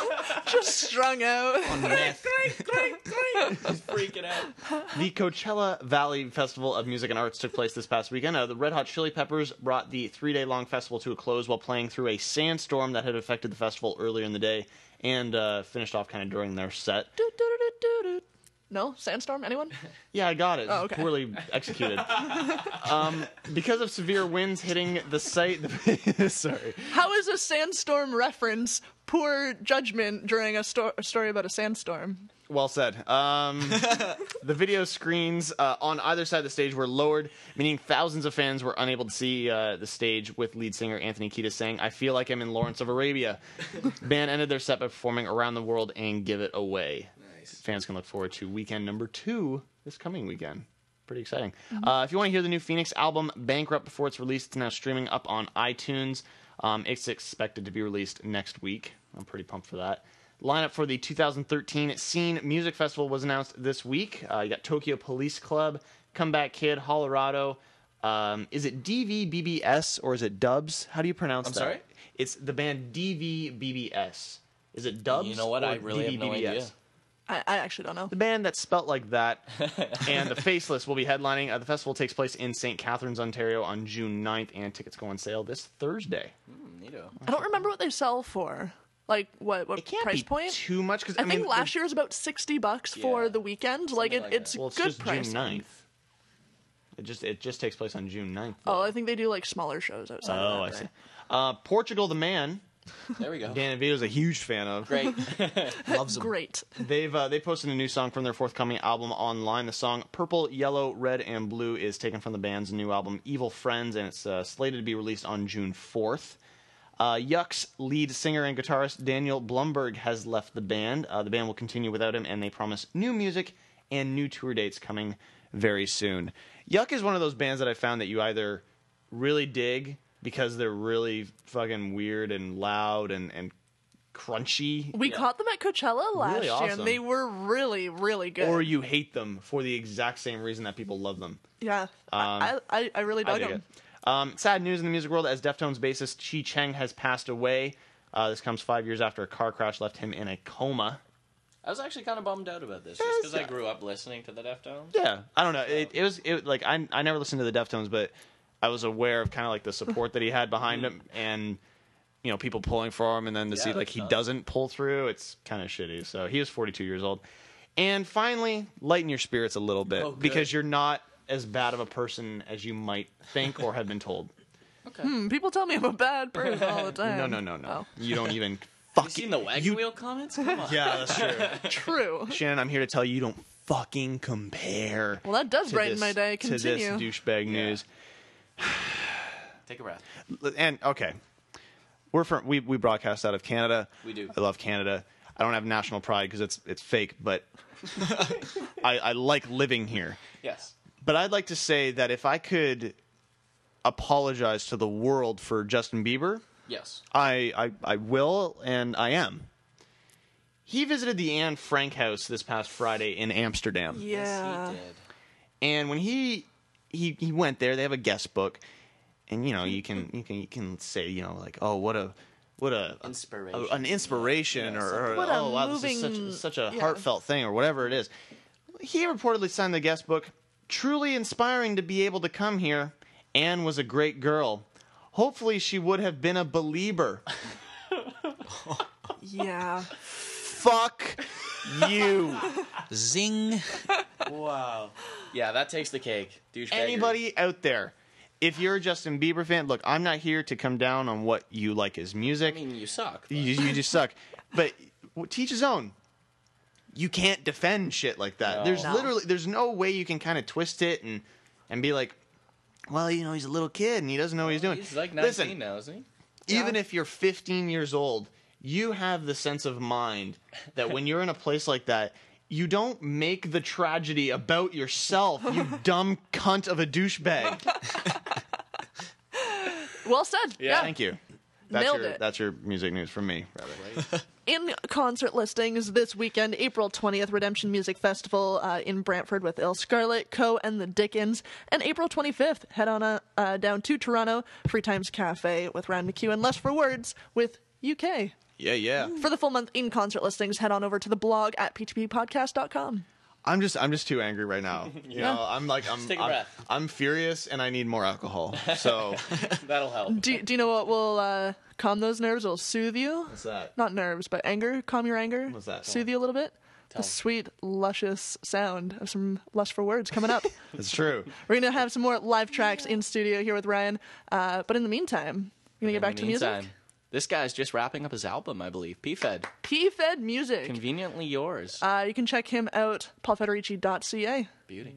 Speaker 8: <laughs>
Speaker 3: just strung out.
Speaker 8: On meth.
Speaker 4: He's freaking out.
Speaker 1: The Coachella Valley Festival of Music and Arts took place this past weekend. Uh, the Red Hot Chili Peppers brought the three day long festival to a close while playing through a sandstorm that had affected the festival earlier in the day and uh, finished off kind of during their set.
Speaker 3: No? Sandstorm? Anyone? <laughs>
Speaker 1: Yeah, I got it.
Speaker 3: Oh, okay.
Speaker 1: Poorly executed. <laughs> um, because of severe winds hitting the site. <laughs> sorry.
Speaker 3: How is a sandstorm reference poor judgment during a, sto- a story about a sandstorm?
Speaker 1: Well said. Um, the video screens uh, on either side of the stage were lowered, meaning thousands of fans were unable to see uh, the stage with lead singer Anthony Kiedis saying, I feel like I'm in Lawrence of Arabia. Band ended their set by performing Around the World and Give It Away. Nice. Fans can look forward to weekend number two this coming weekend. Pretty exciting. Uh, if you want to hear the new Phoenix album, Bankrupt, before it's released, it's now streaming up on iTunes. Um, it's expected to be released next week. I'm pretty pumped for that. Lineup for the 2013 Scene Music Festival was announced this week. Uh, you got Tokyo Police Club, Comeback Kid, Colorado. Um, is it DVBBS or is it Dubs? How do you pronounce
Speaker 4: I'm
Speaker 1: that?
Speaker 4: sorry?
Speaker 1: It's the band DVBBS. Is it Dubs?
Speaker 4: You know what?
Speaker 1: or
Speaker 4: I really have no
Speaker 1: DVBBS?
Speaker 4: idea.
Speaker 3: I, I actually don't know.
Speaker 1: The band that's spelt like that <laughs> and the Faceless will be headlining. Uh, the festival takes place in St. Catharines, Ontario on June 9th, and tickets go on sale this Thursday.
Speaker 4: Neato.
Speaker 3: I don't remember what they sell for. Like what? What price
Speaker 1: be
Speaker 3: point?
Speaker 1: Too much because
Speaker 3: I,
Speaker 1: I, mean,
Speaker 3: think last year was about sixty bucks for the weekend. Like it, it's
Speaker 1: well, it's
Speaker 3: good
Speaker 1: just
Speaker 3: price.
Speaker 1: June 9th. It just it just takes place on June 9th.
Speaker 3: Oh, I think they do like smaller shows outside. of
Speaker 1: Oh, I
Speaker 3: that,
Speaker 1: see. Uh, Portugal the Man.
Speaker 4: There we go. <laughs>
Speaker 1: Dan Vito's a huge fan of.
Speaker 4: Great. <laughs>
Speaker 1: Loves them.
Speaker 3: Great.
Speaker 1: They've uh, they posted a new song from their forthcoming album online. The song "Purple, Yellow, Red, and Blue" is taken from the band's new album "Evil Friends," and it's uh, slated to be released on June fourth. Uh, Yuck's lead singer and guitarist Daniel Blumberg has left the band. Uh, the band will continue without him, and they promise new music and new tour dates coming very soon. Yuck is one of those bands that I found that you either really dig because they're really fucking weird and loud and, and crunchy,
Speaker 3: We caught them at Coachella last
Speaker 1: Really
Speaker 3: year, and they were really, really good.
Speaker 1: or you hate them for the exact same reason that people love them.
Speaker 3: yeah, I, I, I really
Speaker 1: Um, I
Speaker 3: dug them.
Speaker 1: it. Um, sad news in the music world as Deftones bassist Chi Cheng has passed away. Uh, this comes five years after a car crash left him in a coma.
Speaker 4: I was actually kind of bummed out about this, just because I grew up listening to the Deftones.
Speaker 1: Yeah, I don't know. It, it was it like I I never listened to the Deftones, but I was aware of kind of like the support that he had behind him, <laughs> and you know people pulling for him, and then to see
Speaker 4: Yeah,
Speaker 1: like he
Speaker 4: that's
Speaker 1: doesn't pull through, it's kind of shitty. So he was 42 years old, and finally lighten your spirits a little bit
Speaker 4: Oh, good.
Speaker 1: because you're not as bad of a person as you might think or have been told. <laughs>
Speaker 3: Hmm, people tell me I'm a bad person all the time. <laughs>
Speaker 1: No, no, no, no.
Speaker 3: Oh.
Speaker 1: You don't even
Speaker 4: fucking you seen the wagon wheel comments? Come on.
Speaker 1: Yeah, that's true.
Speaker 3: True.
Speaker 1: Shannon, I'm here to tell you, you don't fucking compare.
Speaker 3: Well, that does
Speaker 1: to
Speaker 3: brighten
Speaker 1: this-
Speaker 3: my day.
Speaker 1: To this
Speaker 3: Continue.
Speaker 1: douchebag news. <sighs>
Speaker 4: Take a breath.
Speaker 1: And okay, we're from we we broadcast out of Canada.
Speaker 4: We do.
Speaker 1: I love Canada. I don't have national pride because it's it's fake, but <laughs> I, I like living here.
Speaker 4: Yes.
Speaker 1: But I'd like to say that if I could apologize to the world for Justin Bieber,
Speaker 4: Yes.
Speaker 1: I, I, I will, and I am. He visited the Anne Frank house this past Friday in Amsterdam.
Speaker 3: Yeah.
Speaker 4: He did.
Speaker 1: And when he he he went there, they have a guest book, and you know hmm. you can you can you can say you know like oh what a what a
Speaker 4: Inspiration.
Speaker 1: a- an inspiration or, or
Speaker 3: What a
Speaker 1: oh wow this is such, such a
Speaker 3: yeah.
Speaker 1: heartfelt thing or whatever it is. He reportedly signed the guest book. Truly inspiring to be able to come here. Anne was a great girl. Hopefully she would have been a believer. <laughs>
Speaker 3: Yeah.
Speaker 1: Fuck you. <laughs>
Speaker 8: Zing.
Speaker 4: Wow. Yeah, that takes the cake. Douchebaggery.
Speaker 1: Anybody out there, if you're a Justin Bieber fan, look, I'm not here to come down on what you like his music, I
Speaker 4: mean, you suck.
Speaker 1: you, you just suck. But w- teach his own. You can't defend shit like that.
Speaker 4: No.
Speaker 1: There's
Speaker 3: No.
Speaker 1: literally there's no way you can kind of twist it and and be like, well, you know, he's a little kid and he doesn't know what he's doing.
Speaker 4: He's like 19
Speaker 1: Listen,
Speaker 4: now, isn't he?
Speaker 1: even if you're 15 years old, you have the sense of mind that when you're in a place like that, you don't make the tragedy about yourself, you <laughs> dumb cunt of a douchebag. <laughs>
Speaker 3: Well said. Yeah.
Speaker 1: Thank you. That's
Speaker 3: Nailed
Speaker 1: your,
Speaker 3: it.
Speaker 1: That's your music news from me. Rather. <laughs>
Speaker 3: In concert listings this weekend, April 20th, Redemption Music Festival uh, in Brantford with Il Scarlet, Co. and the Dickens. And April 25th, head on uh, uh, down to Toronto, Free Times Cafe with Ryan McEwen. Lust for Words with UK.
Speaker 1: Yeah, yeah.
Speaker 3: For the full month in concert listings, head on over to the blog at ptppodcast.com.
Speaker 1: I'm just I'm just too angry right now. You <laughs>
Speaker 3: Yeah.
Speaker 1: know, I'm like I'm
Speaker 4: take a
Speaker 1: I'm,
Speaker 4: breath.
Speaker 1: I'm furious and I need more alcohol. So <laughs>
Speaker 4: That'll help.
Speaker 3: Do, do you know what will uh, calm those nerves? It'll soothe you?
Speaker 1: what's that?
Speaker 3: Not nerves, but anger. Calm your anger.
Speaker 1: What's that?
Speaker 3: Soothe you a little bit. The sweet, luscious sound of some lust for words coming up. <laughs>
Speaker 1: It's true.
Speaker 3: We're gonna have some more live tracks in studio here with Ryan. Uh, but in the meantime, we're gonna get back to
Speaker 4: the
Speaker 3: music.
Speaker 6: This guy's just wrapping up his album, I believe. P-Fed.
Speaker 3: P-Fed Music.
Speaker 6: Conveniently yours.
Speaker 3: Uh, you can check him out, paulfederici.ca.
Speaker 6: Beauty.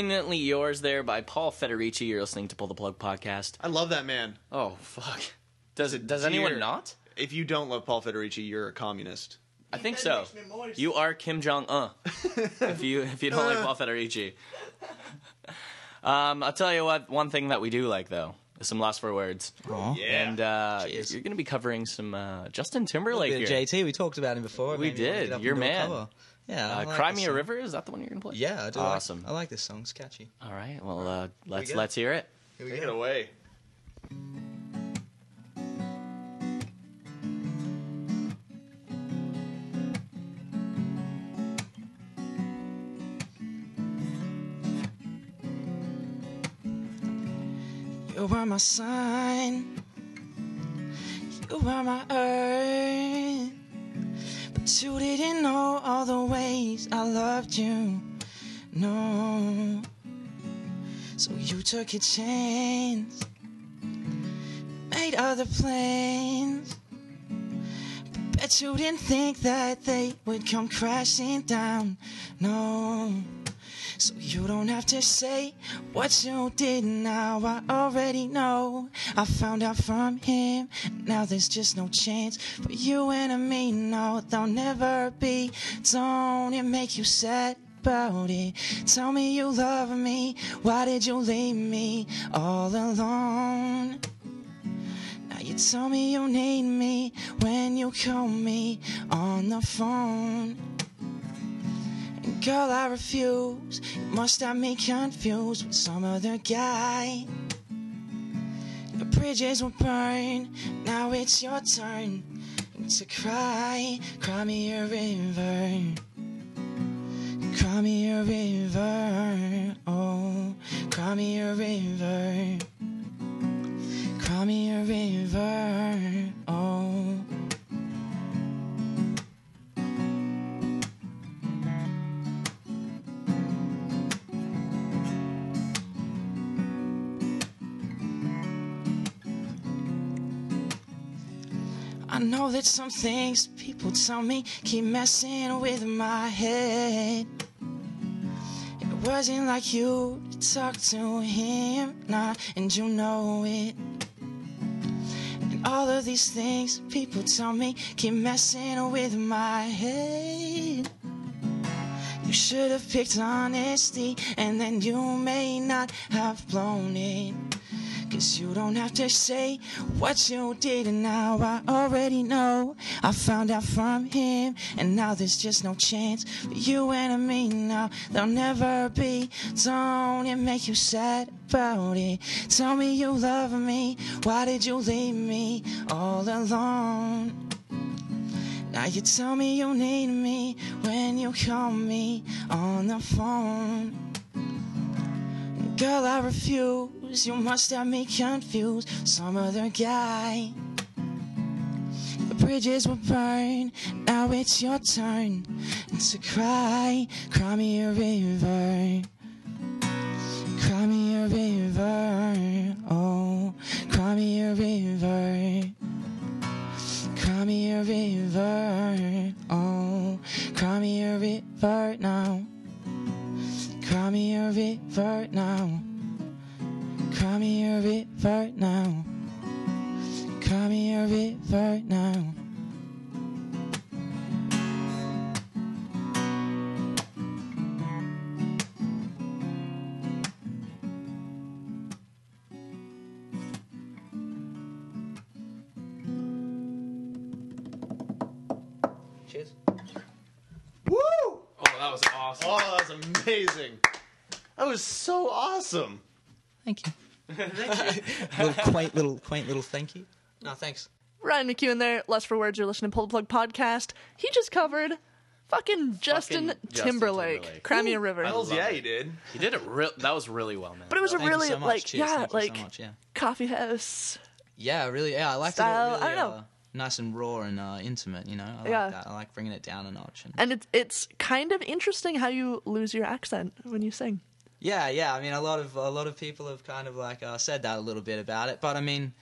Speaker 4: Conveniently yours
Speaker 6: there by Paul Federici. You're listening to Pull the Plug podcast.
Speaker 1: I love that man.
Speaker 6: Oh fuck. Does it? Does anyone not?
Speaker 1: If you don't love Paul Federici, you're a communist.
Speaker 6: I think so. You are Kim Jong Un. <laughs> if you if you don't like Paul Federici. <laughs> Um, I'll tell you what. One thing that we do like though is some lust for words.
Speaker 8: Aw.
Speaker 1: Yeah.
Speaker 6: And uh, you're, you're going to be covering some uh, Justin Timberlake
Speaker 8: Bit of
Speaker 6: here.
Speaker 8: JT, we talked about him before.
Speaker 6: We
Speaker 8: Maybe
Speaker 6: did.
Speaker 8: get up
Speaker 6: Your
Speaker 8: and
Speaker 6: man.
Speaker 8: cover. Yeah, I
Speaker 6: Uh,
Speaker 8: like
Speaker 6: Cry Me a. River. Is that the one you're going to play?
Speaker 8: Yeah, I do.
Speaker 6: Awesome.
Speaker 8: Like, I like this song. It's catchy.
Speaker 6: All right. Well, uh, let's
Speaker 8: go.
Speaker 6: let's hear it.
Speaker 8: Here we
Speaker 1: Take
Speaker 8: go.
Speaker 1: it away.
Speaker 16: You were my sun. You were my earth. But you didn't know all the ways I loved you. No. So you took a chance. Made other plans. But bet you didn't think that they would come crashing down. No. So you don't have to say what you did now. I already know. I found out from him. Now there's just no chance for you and me. No, there'll never be. Don't it make you sad? About it. Tell me you love me. Why did you leave me all alone? Now you tell me you need me when you call me on the phone. Girl, I refuse. You must have me confused with some other guy. The bridges will burn. Now it's your turn to cry. Cry me a river. Cry me a river. Oh, cry me a river. Cry me a river. Know that some things people tell me keep messing with my head. It wasn't like you to talk to him, nah, and you know it. And all of these things people tell me keep messing with my head. You should have picked honesty, and then you may not have blown it. Cause you don't have to say what you did, and now I already know. I found out from him, and now there's just no chance for you and me now. There'll never be. Don't it make you sad about it? Tell me you love me. Why did you leave me all alone? Now you tell me you need me when you call me on the phone. Girl, I refuse. You must have me confused. Some other guy. The bridges will burn. Now it's your turn to cry. Cry me a river. Cry me a river. Oh, cry me a river. Cry me a river. Oh, cry me a river now. Cry me a river now. Cry me a river now. Cry me a river now.
Speaker 8: Cheers.
Speaker 1: Woo!
Speaker 4: Oh, that was awesome.
Speaker 1: Oh, that was amazing. That was so awesome.
Speaker 8: Thank you. thank you. <laughs> little quaint little quaint little thank you. No, thanks.
Speaker 3: Ryan McEwen there. Lust for words. You're listening to Pull the Plug podcast. He just covered fucking Justin,
Speaker 4: Justin
Speaker 3: Timberlake.
Speaker 4: Timberlake.
Speaker 3: Cry me river.
Speaker 4: I love
Speaker 1: yeah,
Speaker 4: it.
Speaker 1: he did.
Speaker 4: He did it real. That was really well, man.
Speaker 3: But it was a
Speaker 8: Thank you
Speaker 3: really
Speaker 8: so much.
Speaker 3: like
Speaker 8: Cheers.
Speaker 3: yeah,
Speaker 8: Thank you so
Speaker 3: like
Speaker 8: much, yeah.
Speaker 3: coffee house.
Speaker 8: Yeah, really. Yeah, I like
Speaker 3: Style,
Speaker 8: it.
Speaker 3: I don't know.
Speaker 8: Uh, nice and raw and uh, intimate. You know, I like
Speaker 3: Yeah.
Speaker 8: that. I like bringing it down a notch. And
Speaker 3: And it's it's kind of interesting how you lose your accent when you sing.
Speaker 8: Yeah, yeah. I mean, a lot of a lot of people have kind of like uh, said that a little bit about it. But I mean,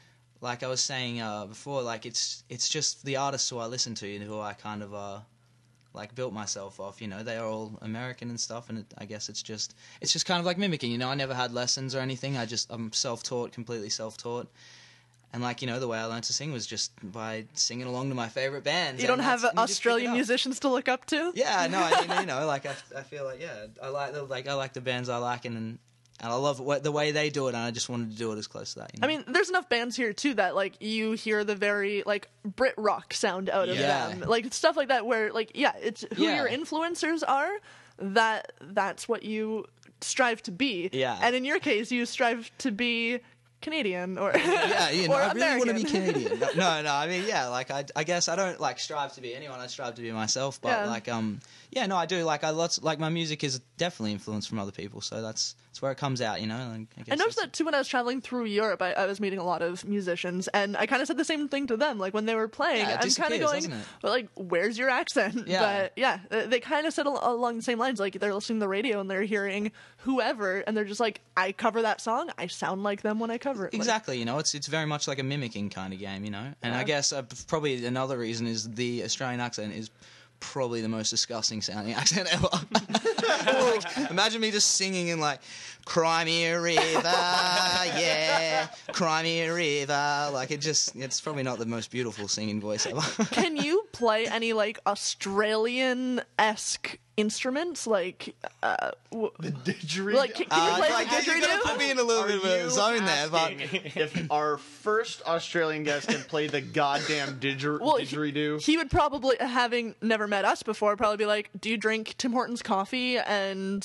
Speaker 8: like I was saying uh, before, like it's it's just the artists who I listen to and who I kind of uh, like built myself off. You know, they are all American and stuff, and it, I guess it's just it's just kind of like mimicking. You know, I never had lessons or anything. I just I'm self taught, completely self taught. And like you know, the way I learned to sing was just by singing along to my favorite bands.
Speaker 3: You don't have
Speaker 8: you just pick it
Speaker 3: Australian musicians to look up to.
Speaker 8: Yeah, no, I mean, you <laughs> know, like I, I feel like yeah, I like the like I like the bands I like, and and I love the way they do it, and I just wanted to do it as close to that. You know?
Speaker 3: I mean, there's enough bands here too that like you hear the very like Brit rock sound out of
Speaker 8: Yeah.
Speaker 3: them, like stuff like that. Where like yeah, it's who
Speaker 8: Yeah.
Speaker 3: your influencers are. That that's what you strive to be.
Speaker 8: Yeah.
Speaker 3: And in your case, you strive to be Canadian or
Speaker 8: yeah, you know, <laughs> I really want to be Canadian. No, no, no, I mean, yeah, like I, I guess I don't like strive to be anyone. I strive to be myself. But
Speaker 3: Yeah.
Speaker 8: like, um, yeah, no, I do. Like, I lots like my music is definitely influenced from other people. So that's that's where it comes out, you know. And I, guess
Speaker 3: I noticed that too when I was traveling through Europe. I, I was meeting a lot of musicians, and I kind of said the same thing to them. Like when they were playing,
Speaker 8: Yeah,
Speaker 3: I'm kind of going, "But like, where's your accent?" <laughs>
Speaker 8: Yeah.
Speaker 3: But yeah, they- kind of said along the same lines. Like they're listening to the radio and they're hearing whoever, and they're just like, "I cover that song. I sound like them when I cover it." Like,
Speaker 8: Exactly, you know, it's it's very much like a mimicking kind of game, you know. And
Speaker 3: Yeah.
Speaker 8: I guess uh, probably another reason is the Australian accent is probably the most disgusting sounding <laughs> accent ever. <laughs> like, imagine me just singing in like, "Cry me a river, yeah, cry me a river." Like it just, it's probably not the most beautiful singing voice ever. <laughs>
Speaker 3: Can you play any like Australian esque instruments like uh, w-
Speaker 1: the didgeridoo?
Speaker 3: Like, can, can you
Speaker 8: Uh,
Speaker 3: play
Speaker 8: like,
Speaker 3: the
Speaker 8: you're gonna
Speaker 3: didgeridoo?
Speaker 8: put me in a little bit of a zone there, but
Speaker 1: if our first Australian guest can play the goddamn didger-
Speaker 3: Well, he-
Speaker 1: didgeridoo,
Speaker 3: He would probably, having never met us before, probably be like, "Do you drink Tim Hortons coffee and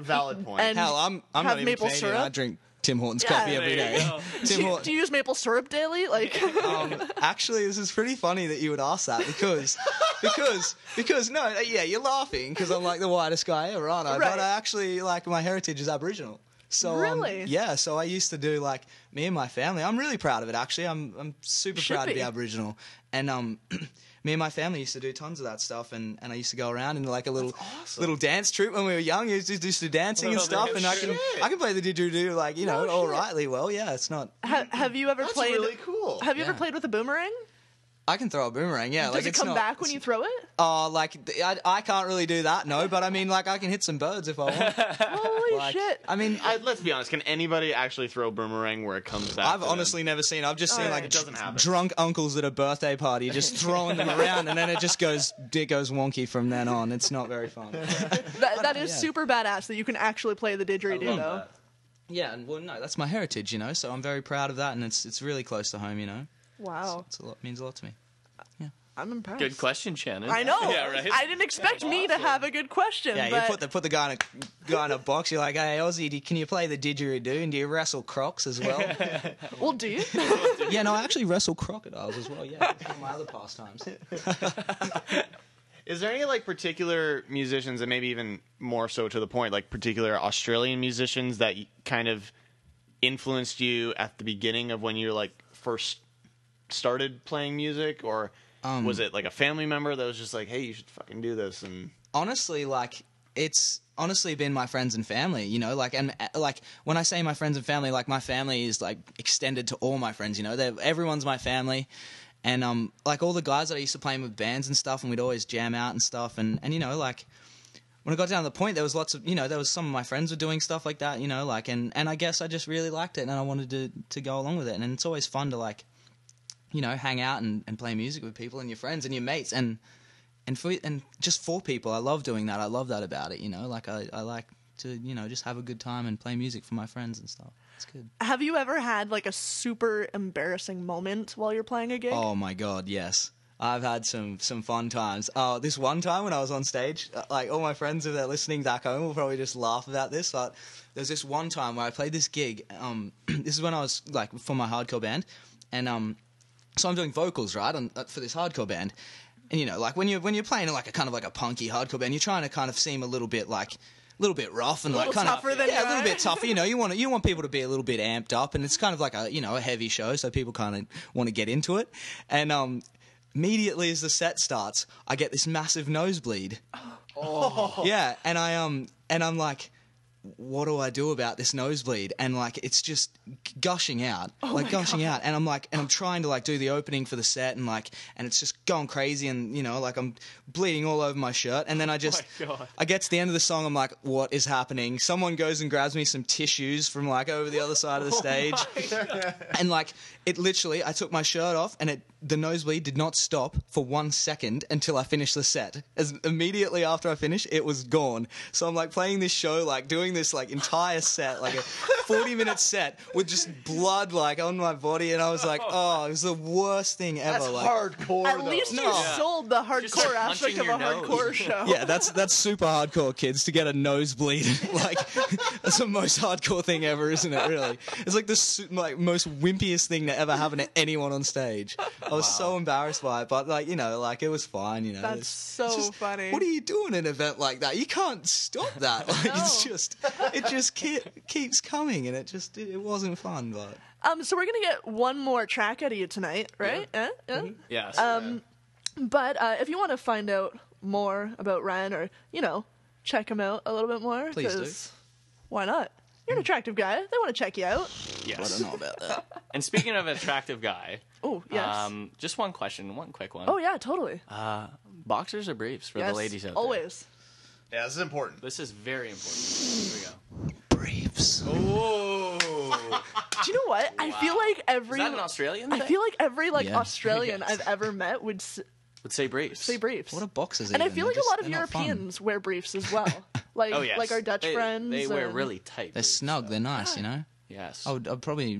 Speaker 1: valid point.
Speaker 3: And
Speaker 8: hell, I'm I'm
Speaker 3: have
Speaker 8: not even
Speaker 3: maple
Speaker 8: Canadian.
Speaker 3: syrup?
Speaker 8: I drink Tim Hortons
Speaker 3: Yeah.
Speaker 8: coffee every
Speaker 3: There you
Speaker 8: day.
Speaker 3: go. <laughs>
Speaker 8: Tim
Speaker 3: do, you,
Speaker 8: Hortons.
Speaker 3: do you use maple syrup daily? Like, <laughs>
Speaker 8: um, actually, this is pretty funny that you would ask that because, <laughs> because, because no, uh, yeah, you're laughing because I'm like the whitest guy ever, aren't I?
Speaker 3: Right.
Speaker 8: But I actually like my heritage is Aboriginal. So um,
Speaker 3: Really?
Speaker 8: yeah. So I used to do like me and my family. I'm really proud of it. Actually, I'm I'm super
Speaker 3: Should
Speaker 8: proud to
Speaker 3: be.
Speaker 8: be Aboriginal. And um, <clears throat> me and my family used to do tons of that stuff. And, and I used to go around in like a little little dance troupe when we were young. We used to do some dancing and
Speaker 1: Oh,
Speaker 8: stuff.
Speaker 1: man,
Speaker 8: And I can. I can play the didgeridoo like you know
Speaker 3: No
Speaker 8: all rightly well. Yeah, it's not.
Speaker 3: ha- have you ever
Speaker 1: That's
Speaker 3: played?
Speaker 1: really cool.
Speaker 3: Have you ever played with a boomerang?
Speaker 8: I can throw a boomerang. Yeah,
Speaker 3: Does
Speaker 8: like
Speaker 3: it
Speaker 8: it's
Speaker 3: come
Speaker 8: not,
Speaker 3: back when you throw it?
Speaker 8: Oh, like I, I can't really do that, no. But I mean, like I can hit some birds if I want. <laughs>
Speaker 3: Holy
Speaker 8: Like,
Speaker 3: shit!
Speaker 8: I mean,
Speaker 1: I, let's be honest. Can anybody actually throw a boomerang where it comes back?
Speaker 8: I've
Speaker 1: to them?
Speaker 8: honestly never seen. I've just seen
Speaker 3: Alright.
Speaker 8: like
Speaker 1: It doesn't happen.
Speaker 8: drunk uncles at a birthday party just <laughs> throwing them around, and then it just goes it goes wonky from then on. It's not very fun. <laughs>
Speaker 3: That, that is
Speaker 8: yeah.
Speaker 3: super badass that you can actually play the didgeridoo though.
Speaker 8: yeah, and well, no, that's my heritage, you know. So I'm very proud of that, and it's it's really close to home, you know.
Speaker 3: Wow,
Speaker 8: It's a lot means a lot to me. Yeah.
Speaker 3: I'm impressed.
Speaker 4: Good question, Shannon.
Speaker 3: I know. <laughs>
Speaker 4: yeah, right.
Speaker 3: I didn't expect me to have a good question.
Speaker 8: Yeah,
Speaker 3: but
Speaker 8: you put the put the guy in a guy in a box. You're like, hey Aussie, do, can you play the didgeridoo? And do you wrestle crocs as well? <laughs>
Speaker 3: well, do you? <laughs>
Speaker 8: yeah, no, I actually wrestle crocodiles as well. Yeah, it's one of my other pastimes.
Speaker 1: Is there any like particular musicians, and maybe even more so to the point, like particular Australian musicians that kind of influenced you at the beginning of when you were like first started playing music, or
Speaker 8: Um,
Speaker 1: was it like a family member that was just like, "Hey, you should fucking do this"? And
Speaker 8: honestly, like it's honestly been my friends and family, you know, like and uh, like when I say my friends and family, like my family is like extended to all my friends, you know, They're, everyone's my family. And um, like all the guys that I used to play in with bands and stuff, and we'd always jam out and stuff, and and you know, like when it got down to the point, there was lots of you know, there was some of my friends were doing stuff like that, you know, like and and I guess I just really liked it, and I wanted to to go along with it, and it's always fun to like, you know, hang out and, and play music with people and your friends and your mates, and and for and just for people, I love doing that. I love that about it. You know, like I, I like to you know just have a good time and play music for my friends and stuff. It's good.
Speaker 3: Have you ever had like a super embarrassing moment while you're playing a gig?
Speaker 8: Oh my god, yes. I've had some some fun times. Oh, this one time when I was on stage, uh, like all my friends, if they're listening back home, will probably just laugh about this. But there's this one time where I played this gig. Um, <clears throat> this is when I was like for my hardcore band, and um, so I'm doing vocals right on, uh, for this hardcore band, and you know, like when you're when you're playing like a kind of like a punky hardcore band, you're trying to kind of seem a little bit like. A little bit rough and
Speaker 3: A
Speaker 8: like kind
Speaker 3: tougher
Speaker 8: of
Speaker 3: than
Speaker 8: yeah, a little bit tougher. You know, you want you want people to be a little bit amped up, and it's kind of like a you know a heavy show, so people kind of want to get into it. And um, immediately as the set starts, I get this massive nosebleed.
Speaker 1: Oh.
Speaker 8: Yeah, and I um and I'm like, what do I do about this nosebleed? And like it's just gushing out, like gushing out. And I'm like, and I'm trying to like do the opening for the set, and like, and it's just going crazy, and you know, like I'm bleeding all over my shirt. And then I just, I get to the end of the song, I'm like, what is happening? Someone goes and grabs me some tissues from like over the other side of the <laughs> stage, <laughs> and like it literally, I took my shirt off, and it the nosebleed did not stop for one second until I finished the set. As immediately after I finished, it was gone. So I'm like playing this show, like doing this like entire set, like a 40 minute set with just blood like on my body, and I was like, oh, oh it was the worst thing ever.
Speaker 1: That's
Speaker 8: like,
Speaker 1: hardcore.
Speaker 3: At
Speaker 1: though.
Speaker 3: least you
Speaker 8: No.
Speaker 3: sold the hardcore
Speaker 4: like
Speaker 3: aspect of a
Speaker 4: nose.
Speaker 3: hardcore show. <laughs>
Speaker 8: yeah, that's that's super hardcore, kids. To get a nosebleed, <laughs> like that's the most hardcore thing ever, isn't it? Really, it's like the like most wimpiest thing to ever happen to anyone on stage. I was so embarrassed by it, but like you know, like it was fine. You know,
Speaker 3: That's
Speaker 8: It's-
Speaker 3: so
Speaker 8: it's just,
Speaker 3: funny.
Speaker 8: What are you doing at an event like that? You can't stop that. <laughs> Like, It's just <laughs> it just keep, keeps coming, and it just it wasn't fun. But
Speaker 3: Um, so we're gonna get one more track out of you tonight, right? Eh? Eh?
Speaker 4: Yes.
Speaker 3: Um, but uh, if you want to find out more about Ryan, or you know, check him out a little bit more,
Speaker 8: Please do.
Speaker 3: 'cause Why not? You're an attractive guy. They want to check you out.
Speaker 4: yes.
Speaker 8: I don't know about that. <laughs>
Speaker 4: And speaking of attractive guy, <laughs>
Speaker 3: Oh yes.
Speaker 4: um, just one question, one quick one.
Speaker 3: oh yeah, totally.
Speaker 4: Uh, Boxers or briefs for
Speaker 3: yes,
Speaker 4: the ladies out there?
Speaker 3: always.
Speaker 1: Yeah, this is important.
Speaker 4: This is very important. Here we go.
Speaker 8: Briefs.
Speaker 4: Oh. <laughs>
Speaker 3: Do you know what? I feel like every
Speaker 4: Is that an Australian thing?
Speaker 3: I feel like every like
Speaker 8: Yeah.
Speaker 3: Australian I've ever met would s-
Speaker 4: Would say briefs.
Speaker 3: say briefs.
Speaker 8: What are boxers?
Speaker 3: and I feel
Speaker 8: They're
Speaker 3: like a lot of
Speaker 8: they're not fun.
Speaker 3: Europeans wear briefs as well. <laughs> Like
Speaker 4: Oh yes.
Speaker 3: like our Dutch
Speaker 4: They-
Speaker 3: friends.
Speaker 4: They wear
Speaker 3: and-
Speaker 4: really tight.
Speaker 8: They're
Speaker 4: briefs.
Speaker 8: snug. They're nice. You know.
Speaker 4: Yes.
Speaker 8: I would. I'd probably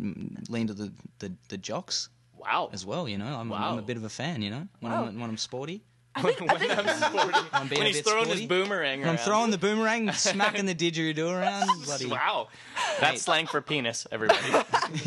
Speaker 8: lean to the, the, the jocks
Speaker 4: wow.
Speaker 8: as well. You know. I'm,
Speaker 4: Wow.
Speaker 8: I'm a bit of a fan. You know. When
Speaker 3: Wow.
Speaker 8: I'm when I'm sporty. <laughs>
Speaker 4: when, <laughs> when I'm sporty.
Speaker 8: I'm
Speaker 4: when he's throwing
Speaker 8: sporty.
Speaker 4: his boomerang
Speaker 8: When I'm throwing the boomerang, <laughs> smacking the didgeridoo around. Bloody
Speaker 4: Wow. That's slang for penis, everybody.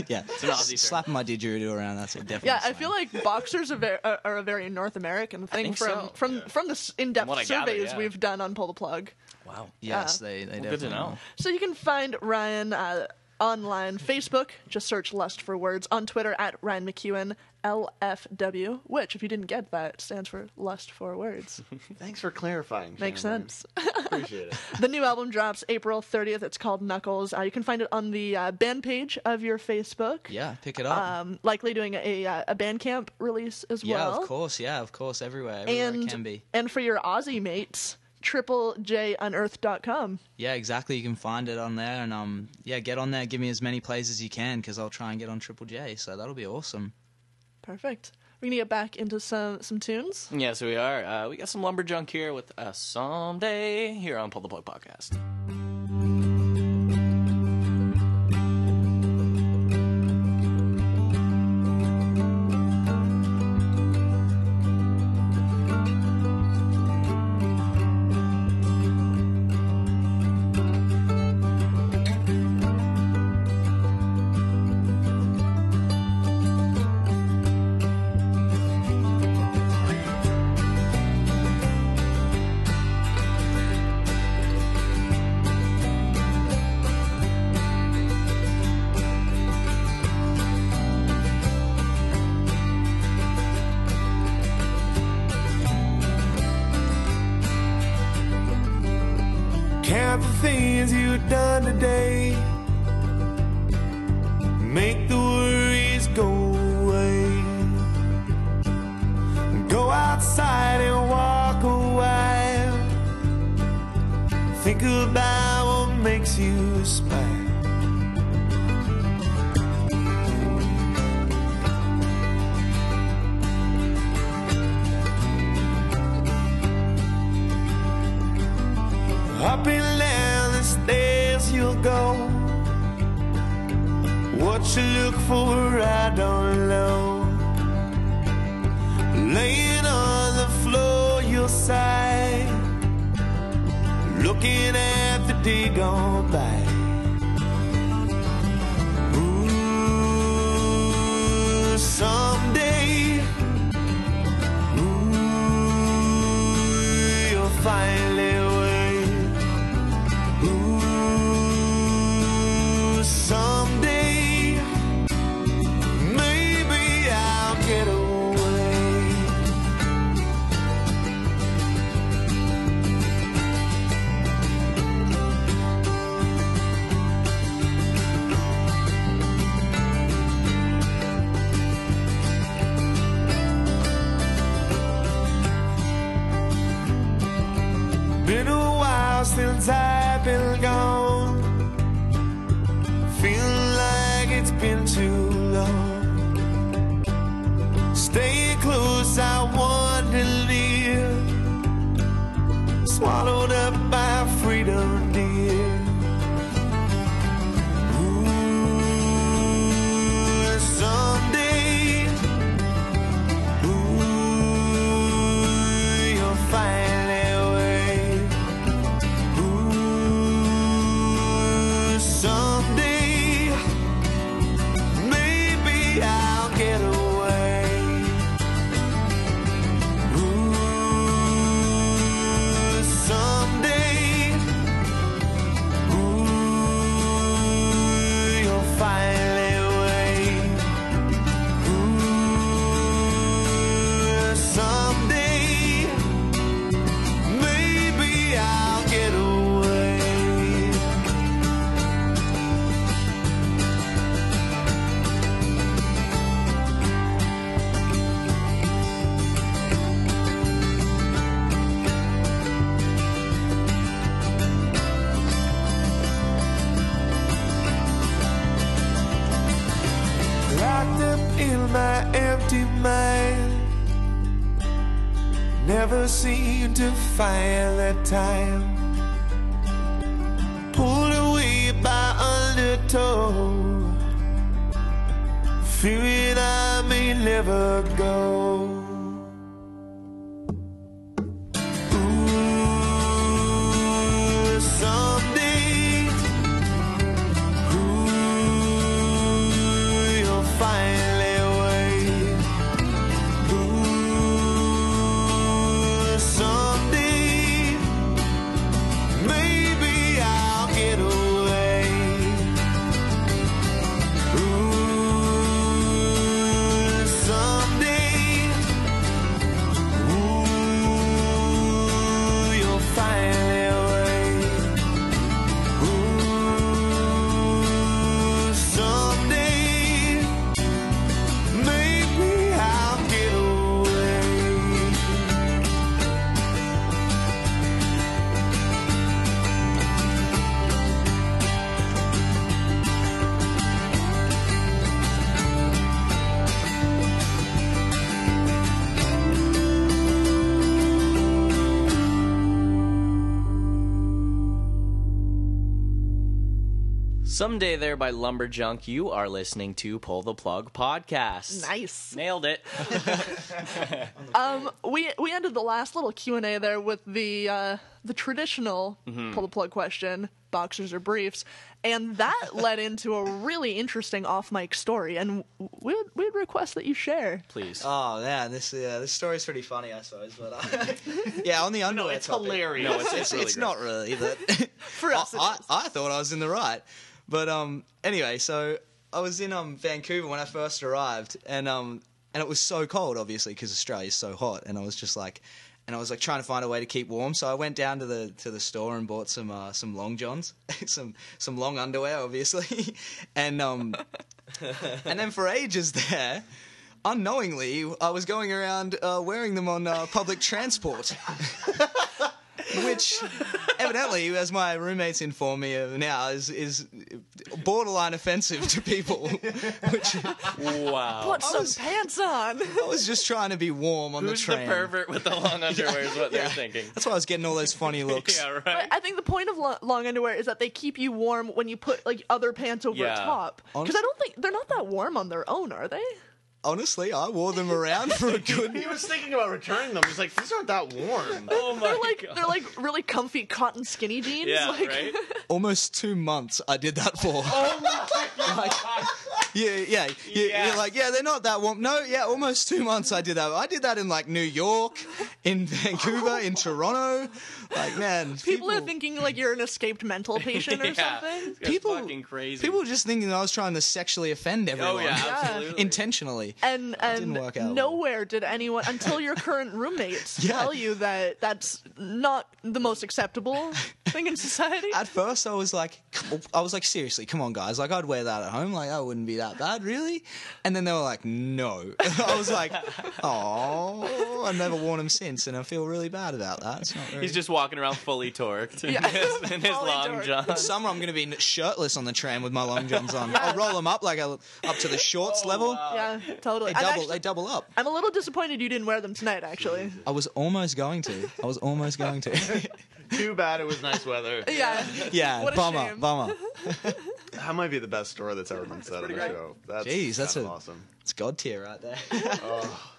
Speaker 8: yeah.
Speaker 4: an Aussie term.
Speaker 8: Slapping my didgeridoo around. That's it. Definitely.
Speaker 3: Yeah, I feel like boxers are, ver- are, are a very North American thing from
Speaker 4: so.
Speaker 3: from from the in-depth
Speaker 4: what I gather,
Speaker 3: surveys
Speaker 4: yeah.
Speaker 3: we've done on Pull the Plug.
Speaker 4: wow.
Speaker 8: Yes,
Speaker 3: Yeah.
Speaker 8: they. they
Speaker 4: Well,
Speaker 8: definitely
Speaker 4: good to know.
Speaker 8: are.
Speaker 3: So you can find Ryan uh, online, Facebook, just search Lust for Words. On Twitter, at Ryan McEwen, LFW, which, if you didn't get that, stands for Lust for Words. <laughs>
Speaker 1: Thanks for clarifying.
Speaker 3: Makes
Speaker 1: Shannon.
Speaker 3: sense.
Speaker 1: Appreciate it. <laughs>
Speaker 3: the new album drops April 30th. It's called Knuckles. Uh, you can find it on the uh, band page of your Facebook.
Speaker 8: Yeah, pick it up.
Speaker 3: Um, likely doing a, a, a Bandcamp release as
Speaker 8: yeah,
Speaker 3: well.
Speaker 8: Yeah, of course. Yeah, of course. Everywhere. Everywhere
Speaker 3: And,
Speaker 8: it can be.
Speaker 3: and for your Aussie mates, triplejUnearthed.com.
Speaker 8: Yeah, exactly. You can find it on there, and um, yeah, get on there. Give me as many plays as you can, because I'll try and get on Triple J. So that'll be awesome.
Speaker 3: Perfect. We're gonna get back into some some tunes.
Speaker 4: Yes, we are. Uh, we got some lumberjunk here with uh, someday here on Pull the Plug podcast.
Speaker 17: Since I've Never seem to find that time. Pulled away by undertow. Fearing I may never go. Someday
Speaker 4: there by Lumberjunk, you are listening to Pull the Plug podcast.
Speaker 3: Nice.
Speaker 4: Nailed it. <laughs>
Speaker 3: Um, we we ended the last little Q and A there with the uh, the traditional
Speaker 4: Mhm.
Speaker 3: pull the plug question: boxers or briefs, and that <laughs> led into a really interesting off mic story, and we would we would request that you share.
Speaker 4: Please.
Speaker 8: Oh man, this uh, this story's pretty funny, I suppose. But uh, <laughs> yeah, on the underwear.
Speaker 1: it's
Speaker 8: topic-
Speaker 1: hilarious.
Speaker 8: No, it's,
Speaker 1: It's
Speaker 8: it's,
Speaker 1: really
Speaker 8: it's not really. But
Speaker 3: For us, it
Speaker 8: I, I, I thought I was in the right. But um, anyway, so I was in um Vancouver when I first arrived, and um, and it was so cold, obviously, because Australia's so hot, and I was just like. And I was like trying to find a way to keep warm, so I went down to the to the store and bought some uh, some long johns, <laughs> some some long underwear, obviously, <laughs> and um, <laughs> and then for ages there, unknowingly, I was going around uh, wearing them on uh, public transport. Which, evidently, as my roommates inform me of now, is is borderline offensive to people. <laughs> Which,
Speaker 4: wow.
Speaker 3: Put some pants on.
Speaker 8: I was just trying to be warm on
Speaker 4: Who's
Speaker 8: the
Speaker 4: the
Speaker 8: train.
Speaker 4: pervert with the long underwear is what they're thinking.
Speaker 8: That's why I was getting all those funny <laughs> looks.
Speaker 4: yeah, right.
Speaker 3: But I think the point of lo- long underwear is that they keep you warm when you put like other pants over
Speaker 8: Yeah.
Speaker 3: top. Because I don't think they're not that warm on their own, are they?
Speaker 8: Honestly, I wore them around for a <laughs> good.
Speaker 1: He was thinking about returning them. He's like, these aren't that warm.
Speaker 4: Oh
Speaker 3: they're like they're like really comfy cotton skinny jeans.
Speaker 8: Yeah,
Speaker 3: like,
Speaker 8: right? <laughs> Almost two months I did that for.
Speaker 1: Oh my <laughs> god!
Speaker 8: Yeah, yeah, yeah. You're like, yeah, they're not that warm. No, yeah, almost two months I did that. I did that in like New York, in Vancouver, in Toronto. Like, man, <laughs>
Speaker 3: People, are thinking like you're an escaped mental patient or <laughs>
Speaker 4: Yeah.
Speaker 3: something.
Speaker 8: People-
Speaker 4: fucking crazy.
Speaker 8: people were just thinking I was trying to sexually offend everyone.
Speaker 4: Oh, yeah, absolutely. <laughs>
Speaker 8: Intentionally.
Speaker 3: And and
Speaker 8: didn't work out
Speaker 3: nowhere did anyone until your current roommates
Speaker 8: Yeah.
Speaker 3: tell you that that's not the most acceptable thing in society.
Speaker 8: At first, I was like, I was like, seriously, come on, guys. Like, I'd wear that at home. Like, that wouldn't be that bad, really. And then they were like, no. I was like, oh, I've never worn them since, and I feel really bad about that. It's not very...
Speaker 4: He's just walking around fully torqued in <laughs>
Speaker 8: Yeah.
Speaker 4: his, <laughs> in his
Speaker 8: Fully
Speaker 4: long
Speaker 8: torqued.
Speaker 4: johns.
Speaker 8: In summer, I'm going to be shirtless on the tram with my long johns on. I'll roll them up like a, up to the shorts oh, level.
Speaker 3: yeah, totally.
Speaker 8: They
Speaker 3: I'm
Speaker 8: double,
Speaker 3: actually-
Speaker 8: they double up.
Speaker 3: I'm a little disappointed you didn't wear them tonight. Actually,
Speaker 8: I was almost going to. I was almost going to. <laughs>
Speaker 1: Too bad it was nice weather.
Speaker 3: yeah.
Speaker 8: yeah,
Speaker 3: What a
Speaker 8: bummer,
Speaker 3: shame.
Speaker 8: bummer.
Speaker 1: That might be the best story that's ever been said on the show. That's
Speaker 8: Jeez, that's
Speaker 1: kind
Speaker 8: a-
Speaker 1: of awesome.
Speaker 8: It's god tier right there. Oh.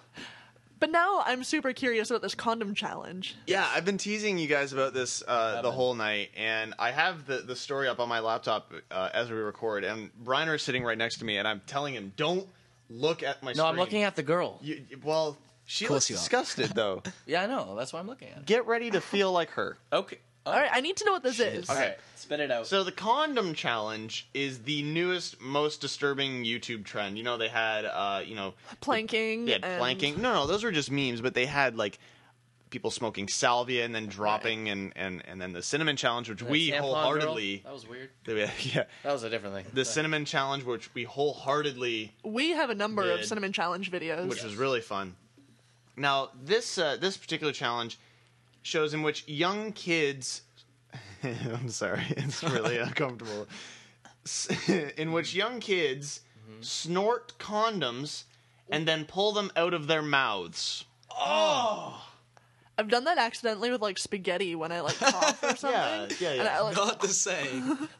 Speaker 3: But now I'm super curious about this condom challenge.
Speaker 1: Yeah, I've been teasing you guys about this uh, the whole night, and I have the, the story up on my laptop uh, as we record. And Briner is sitting right next to me, and I'm telling him, "Don't look at my."
Speaker 4: No, I'm looking at the girl.
Speaker 1: You, well, she
Speaker 8: Of course
Speaker 1: looks
Speaker 8: you are.
Speaker 1: disgusted though. <laughs>
Speaker 4: Yeah, I know. That's why I'm looking at.
Speaker 1: Get ready to feel like her.
Speaker 4: Okay.
Speaker 3: All right, I need to know what this is.
Speaker 1: Okay.
Speaker 4: Spit it out.
Speaker 1: So the condom challenge is the newest, most disturbing YouTube trend. You know, they had, uh, you know,
Speaker 3: Planking.
Speaker 1: they had
Speaker 3: and-
Speaker 1: planking. No, no, those were just memes. But they had like people smoking salvia and then dropping, and, and and then the cinnamon challenge, which
Speaker 4: That
Speaker 1: we
Speaker 4: tampon girl,
Speaker 1: wholeheartedly.
Speaker 4: That was weird. <laughs>
Speaker 1: Yeah,
Speaker 4: That was a different thing.
Speaker 1: the cinnamon challenge, which we wholeheartedly,
Speaker 3: We have a number of
Speaker 1: Did.
Speaker 3: cinnamon challenge videos.
Speaker 1: which was really fun. Now this uh, this particular challenge shows in which young kids. <laughs> I'm sorry, it's really <laughs> uncomfortable. <laughs> in which young kids mm-hmm. snort condoms and then pull them out of their mouths.
Speaker 3: Oh. I've done that accidentally with like spaghetti when I like <laughs> cough or something.
Speaker 1: Yeah, yeah,
Speaker 3: And
Speaker 1: yeah.
Speaker 3: I, like,
Speaker 8: Not the same. <laughs>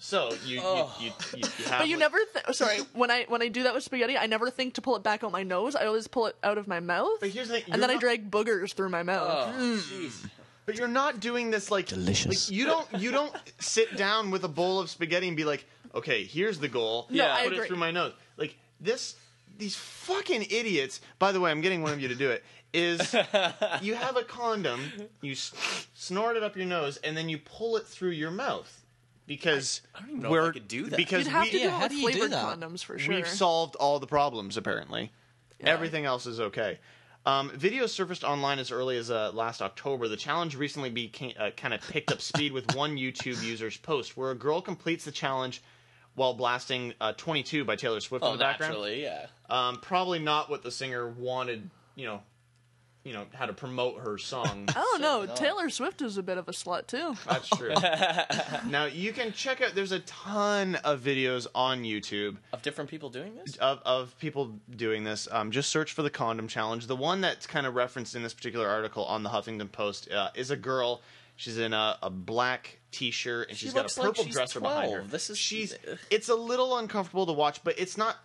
Speaker 1: So you you, you, you, you have
Speaker 3: But you
Speaker 1: like-
Speaker 3: never. Th- sorry, when I when I do that with spaghetti, I never think to pull it back out my nose. I always pull it out of my mouth. But
Speaker 1: here's the thing,
Speaker 3: and then
Speaker 1: you're
Speaker 3: I drag boogers through my mouth.
Speaker 1: Oh,
Speaker 3: Mm.
Speaker 1: But you're not doing this like delicious. Like, you don't you don't sit down with a bowl of spaghetti and be like, okay, here's the goal.
Speaker 3: No, I
Speaker 1: put
Speaker 3: agree.
Speaker 1: it through my nose. Like this, these fucking idiots. By the way, I'm getting one of you to do it. Is <laughs> you have a condom, you s- snort it up your nose, and then you pull it through your mouth because
Speaker 4: I don't even know if
Speaker 1: we're
Speaker 4: I could do that.
Speaker 1: because
Speaker 3: You'd have
Speaker 1: we,
Speaker 3: to do it with flavored condoms for sure.
Speaker 1: We've solved all the problems apparently. Everything else is okay. Um, videos surfaced online as early as uh, last October. The challenge recently became uh, kind of picked up speed with one YouTube user's post where a girl completes the challenge while blasting uh, "22" by Taylor Swift
Speaker 4: Oh,
Speaker 1: in the background.
Speaker 4: naturally, yeah.
Speaker 1: Um, probably not what the singer wanted. You know, you know how to promote her song. <laughs>
Speaker 3: I don't know. Taylor Swift is a bit of a slut too.
Speaker 1: That's true. <laughs> now you can check out. There's a ton of videos on YouTube
Speaker 4: Of different people doing this?
Speaker 1: of, of people doing this. Um, just search for the condom challenge. The one that's kind of referenced in this particular article on the Huffington Post uh, is a girl. She's in a, a black T-shirt and
Speaker 4: She
Speaker 1: she's got a
Speaker 4: looks like
Speaker 1: purple
Speaker 4: she's
Speaker 1: dresser behind her.
Speaker 4: This is-
Speaker 1: she's. It's a little uncomfortable to watch, but it's not.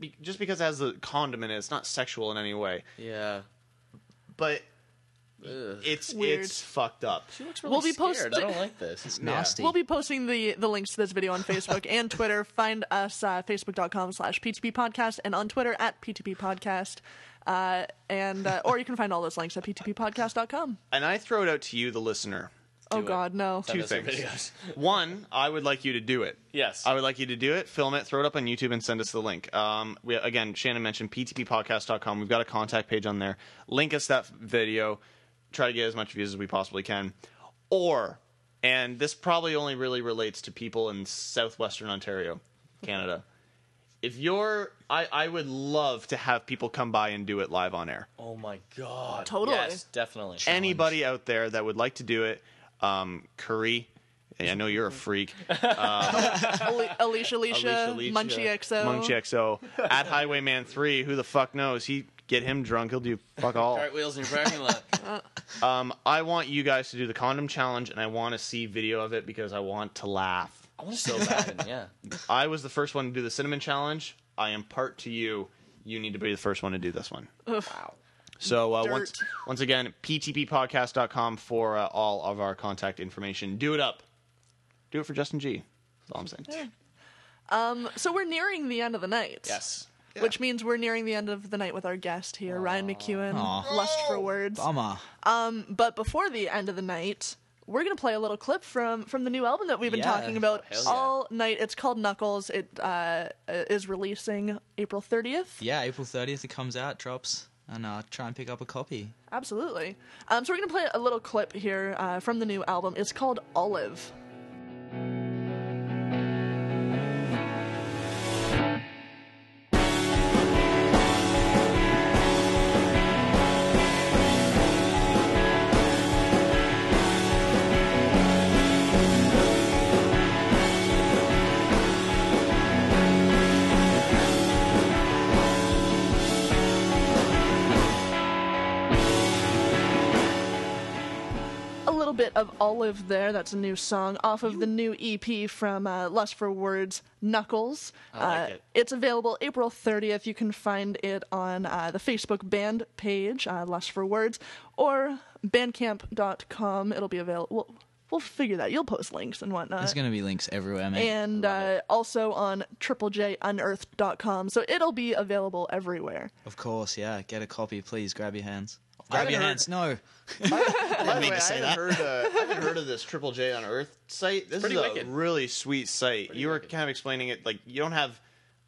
Speaker 1: be- Just because it has the condom in it, it's not sexual in any way.
Speaker 4: Yeah.
Speaker 1: But
Speaker 4: Ugh.
Speaker 1: it's
Speaker 3: Weird.
Speaker 1: it's fucked up.
Speaker 4: She looks really
Speaker 3: We'll be
Speaker 4: scared.
Speaker 3: posting-
Speaker 4: I don't like this. It's
Speaker 1: Yeah.
Speaker 3: We'll be posting the, the links to this video on Facebook and Twitter. Find us uh, facebook.com slash PTP podcast and on Twitter at PTP podcast. Uh, and uh, or you can find all those links at ptppodcast.com.
Speaker 1: And I throw it out to you, the listener.
Speaker 3: Oh God, no!
Speaker 1: Two
Speaker 4: us your
Speaker 1: things.
Speaker 4: videos. <laughs> <laughs>
Speaker 1: One, I would like you to do it.
Speaker 4: Yes.
Speaker 1: I would like you to do it, film it, throw it up on YouTube, and send us the link. Um, we, again, Shannon mentioned ptppodcast.com. We've got a contact page on there. Link us that video. Try to get as much views as we possibly can. Or, and this probably only really relates to people in southwestern Ontario, Canada. if you're, I, I would love to have people come by and do it live on air.
Speaker 4: Oh my god.
Speaker 3: Totally.
Speaker 4: Yes, definitely.
Speaker 1: Anybody out there that would like to do it, um, Curry. I know you're a freak. <laughs>
Speaker 3: Ali- Alicia, Alicia,
Speaker 1: Alicia,
Speaker 3: Munchie XO.
Speaker 1: Munchie XO. At Highwayman 3, who the fuck knows? He get him drunk, he'll do fuck all.
Speaker 4: Cartwheels in your parking lot. <laughs>
Speaker 1: Um, I want you guys to do the condom challenge, and I want to see video of it because I want to laugh.
Speaker 4: I want to so bad. Yeah. <laughs>
Speaker 1: I was the first one to do the cinnamon challenge. I impart to you. You need to be the first one to do this one.
Speaker 3: Wow.
Speaker 1: So uh, once once again, ptppodcast.com for uh, all of our contact information. Do it up. Do it for Justin G. That's all I'm saying.
Speaker 3: Um, so we're nearing the end of the night.
Speaker 4: Yes.
Speaker 3: Which means we're nearing the end of the night with our guest here, Ryan McEwen,
Speaker 8: Aw.
Speaker 3: Lust for Words.
Speaker 8: Bummer.
Speaker 3: Um, but before the end of the night, we're gonna play a little clip from from the new album that we've been
Speaker 8: Yeah.
Speaker 3: talking about
Speaker 4: Hell yeah.
Speaker 3: all night. It's called Knuckles. It uh, is releasing April 30th.
Speaker 8: Yeah, April 30th it comes out, drops, and uh, try and pick up a copy.
Speaker 3: Absolutely. Um, so we're gonna play a little clip here uh, from the new album. It's called Olive. Of Olive there. That's a new song off of the new EP from uh, Lust for Words, Knuckles.
Speaker 4: I like
Speaker 3: uh,
Speaker 4: it.
Speaker 3: It's available April 30th. You can find it on uh, the Facebook band page, uh, Lust for Words, or bandcamp.com. It'll be available. We'll, we'll figure that. You'll post links and whatnot.
Speaker 8: There's going to be links everywhere, mate.
Speaker 3: and uh, also on triplejUnearthed.com. So it'll be available everywhere.
Speaker 8: of course, yeah, get a copy, please. Grab your hands. Grab your
Speaker 1: heard-
Speaker 8: hands. No.
Speaker 1: By the
Speaker 8: mean
Speaker 1: way,
Speaker 8: to say
Speaker 1: I
Speaker 8: that.
Speaker 1: heard, uh, I haven't heard of this Triple J Unearthed site. This
Speaker 4: Pretty
Speaker 1: is a really sweet site. you were kind of explaining it like you don't have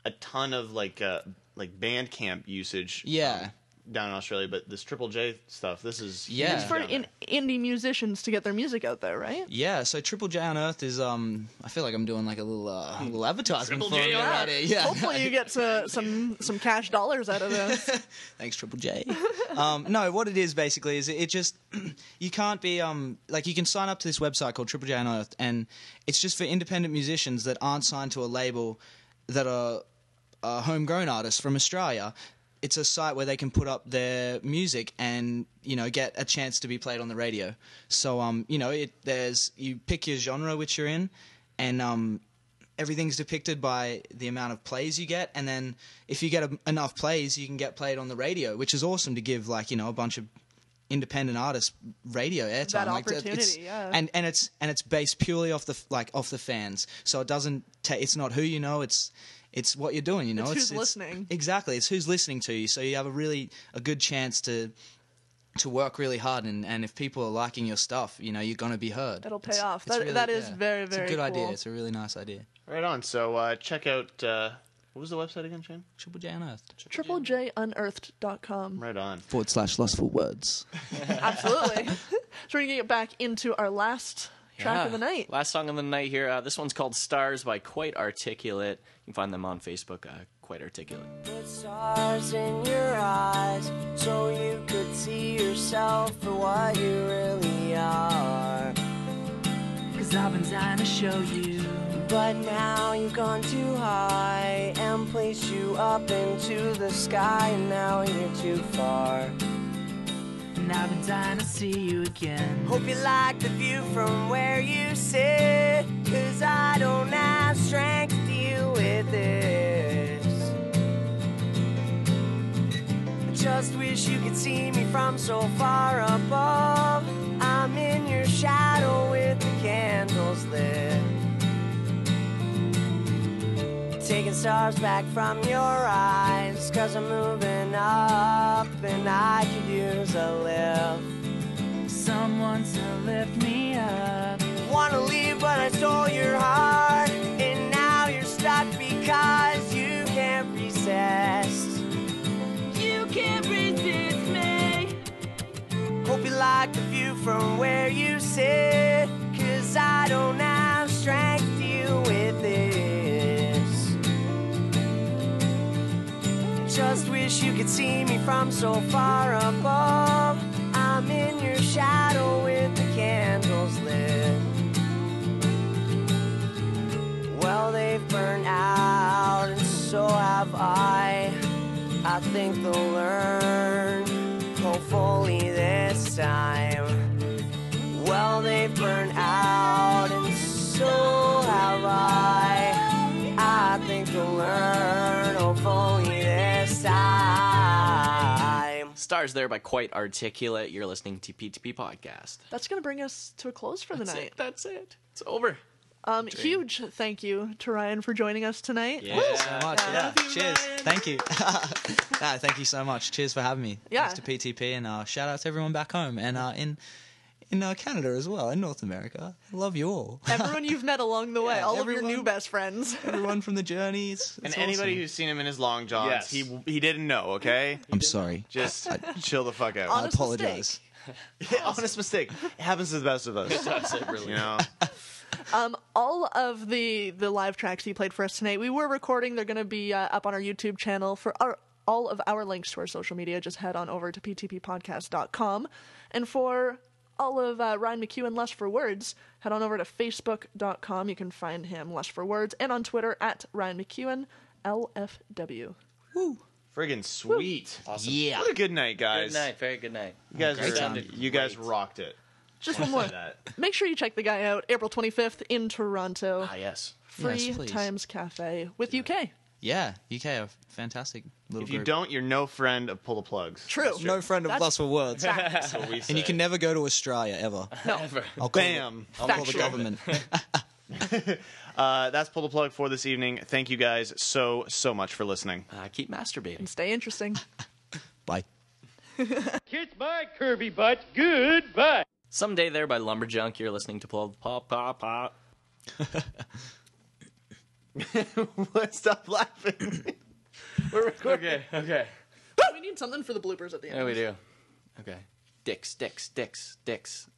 Speaker 1: a ton of like uh, like Bandcamp usage.
Speaker 8: Yeah.
Speaker 1: um, down in Australia, but this Triple J stuff, this is
Speaker 8: Yeah.
Speaker 3: It's for in, indie musicians to get their music out there, right?
Speaker 8: Yeah, so Triple J Unearthed is um. I feel like I'm doing like a little uh, a little advertisement
Speaker 1: Triple
Speaker 8: for
Speaker 1: J
Speaker 8: it
Speaker 1: on
Speaker 8: right
Speaker 1: Earth.
Speaker 8: here. Yeah.
Speaker 3: Hopefully, you get uh, <laughs> some some cash dollars out of this. <laughs>
Speaker 8: Thanks, Triple J. um, no, what it is basically is it, it just <clears throat> you can't be um like you can sign up to this website called Triple J Unearthed, and it's just for independent musicians that aren't signed to a label that are uh, homegrown artists from Australia. It's a site where they can put up their music and you know get a chance to be played on the radio. So um you know it there's you pick your genre which you're in, and um everything's depicted by the amount of plays you get, and then if you get a, enough plays, you can get played on the radio, which is awesome to give like you know a bunch of independent artists radio airtime.
Speaker 3: That
Speaker 8: like, it's-
Speaker 3: opportunity, yeah.
Speaker 8: And and it's and it's based purely off the like off the fans, so it doesn't. Ta- it's not who you know. It's it's what you're doing. You know,
Speaker 3: It's who's listening.
Speaker 8: Exactly, it's who's listening to you. So you have a really a good chance to to work really hard, and, and if people are liking your stuff, you know, you're gonna be heard.
Speaker 3: That'll pay
Speaker 8: It's-
Speaker 3: off.
Speaker 8: it's
Speaker 3: That-
Speaker 8: really-
Speaker 3: that is
Speaker 8: yeah.
Speaker 3: very,
Speaker 8: It's a
Speaker 3: very
Speaker 8: good idea. It's a really nice idea.
Speaker 1: Right on. So uh, check out uh, what was the website again, Shane?
Speaker 8: Triple J Unearthed.
Speaker 3: Triple j Unearthed.com.
Speaker 1: Right on.
Speaker 8: Forward slash lust for words. <laughs>
Speaker 3: Absolutely. <laughs> so we're gonna get back into our last track
Speaker 4: Yeah.
Speaker 3: of the night.
Speaker 4: Last song of the night here. Uh, this one's called Stars by Quite Articulate. You can find them on Facebook, uh, Quite Articulate.
Speaker 9: Put stars in your eyes so you could see yourself for what you really are.
Speaker 18: Cause I've been dying to show you.
Speaker 9: But now you've gone too high and placed you up into the sky, and now you're too far.
Speaker 18: And I've been dying to see you again.
Speaker 9: Hope you like the view from where you sit, cause I don't have strength to deal with this. I just wish you could see me from so far above. I'm in your shadow with the candles lit. Taking stars back from your eyes, cause I'm moving up and I could use a lift.
Speaker 18: Someone to lift me up.
Speaker 9: Wanna leave, but I stole your heart. And now you're stuck because you can't resist.
Speaker 18: You can't resist me.
Speaker 9: Hope you like the view from where you sit. Just wish you could see me from so far above. I'm in your shadow with the candles lit. Well, they've burned out, and so have I. I think they'll learn, hopefully this time. Well, they've burned out, and so have I. I think they'll learn, time.
Speaker 4: Stars there by Quite Articulate. You're listening to PTP Podcast.
Speaker 3: That's gonna bring us to a close for the
Speaker 4: That's
Speaker 3: night.
Speaker 4: it. That's it. It's over.
Speaker 3: Um, huge thank you to Ryan for joining us tonight.
Speaker 8: Yeah, so much. Yeah, cheers. Thank you. <laughs> nah, thank you so much. Cheers for having me.
Speaker 3: Yeah.
Speaker 8: Thanks to PTP and uh, shout out to everyone back home and uh, in in uh, Canada as well, in North America. I love you all. <laughs>
Speaker 3: Everyone you've met along the way,
Speaker 8: Yeah,
Speaker 3: all of your new best friends. <laughs>
Speaker 8: everyone from the journeys.
Speaker 1: And anybody who's seen him in his long johns,
Speaker 19: Yes.
Speaker 1: he he didn't know. Okay,
Speaker 8: I'm sorry.
Speaker 1: just <laughs> chill the fuck out.
Speaker 8: I apologize.
Speaker 1: Honest mistake. It happens to the best of us.
Speaker 4: It does, it really
Speaker 1: You know.
Speaker 3: Um, all of the the live tracks you played for us tonight, we were recording. They're going to be uh, up on our YouTube channel for our all of our links to our social media. Just head on over to ptppodcast.com, and for all of uh, Ryan McEwen Lust for Words, head on over to facebook.com. You can find him Lust for Words, and on Twitter at Ryan McEwen LFW. Woo!
Speaker 1: Friggin' sweet.
Speaker 4: Awesome.
Speaker 8: Yeah.
Speaker 1: What a good night, guys.
Speaker 4: Good night. Very good night.
Speaker 1: You guys,
Speaker 4: Great
Speaker 1: are- you guys rocked it.
Speaker 3: Just one more.
Speaker 1: that.
Speaker 3: Make sure you check the guy out. April 25th in Toronto.
Speaker 4: Ah, yes.
Speaker 3: Free
Speaker 8: Yes, please.
Speaker 3: Times Cafe with UK.
Speaker 8: Yeah, UK are fantastic little
Speaker 1: If you
Speaker 8: group.
Speaker 1: don't, you're no friend of Pull the Plugs.
Speaker 3: True.
Speaker 8: no friend of
Speaker 3: That's
Speaker 8: lust for words.
Speaker 1: That's <laughs> what we say.
Speaker 8: And you can never go to Australia ever. <laughs>
Speaker 3: No.
Speaker 8: I'll call
Speaker 1: Bam.
Speaker 8: The, I'll call the
Speaker 3: Factual.
Speaker 8: government. <laughs>
Speaker 1: Uh, that's Pull the Plug for this evening. Thank you guys so, so much for listening.
Speaker 4: Uh, keep masturbating.
Speaker 3: Stay interesting.
Speaker 8: Bye.
Speaker 20: Kiss my curvy butt. Goodbye.
Speaker 4: Someday there by Lumberjunk. You're listening to Pull the Pop Pop Pop. <laughs>
Speaker 1: what? Stop laughing. <coughs> We're recording.
Speaker 4: Okay. Okay. <coughs>
Speaker 3: we need something for the bloopers at the end.
Speaker 4: Yeah, we do. Okay. Dicks, dicks, dicks, dicks.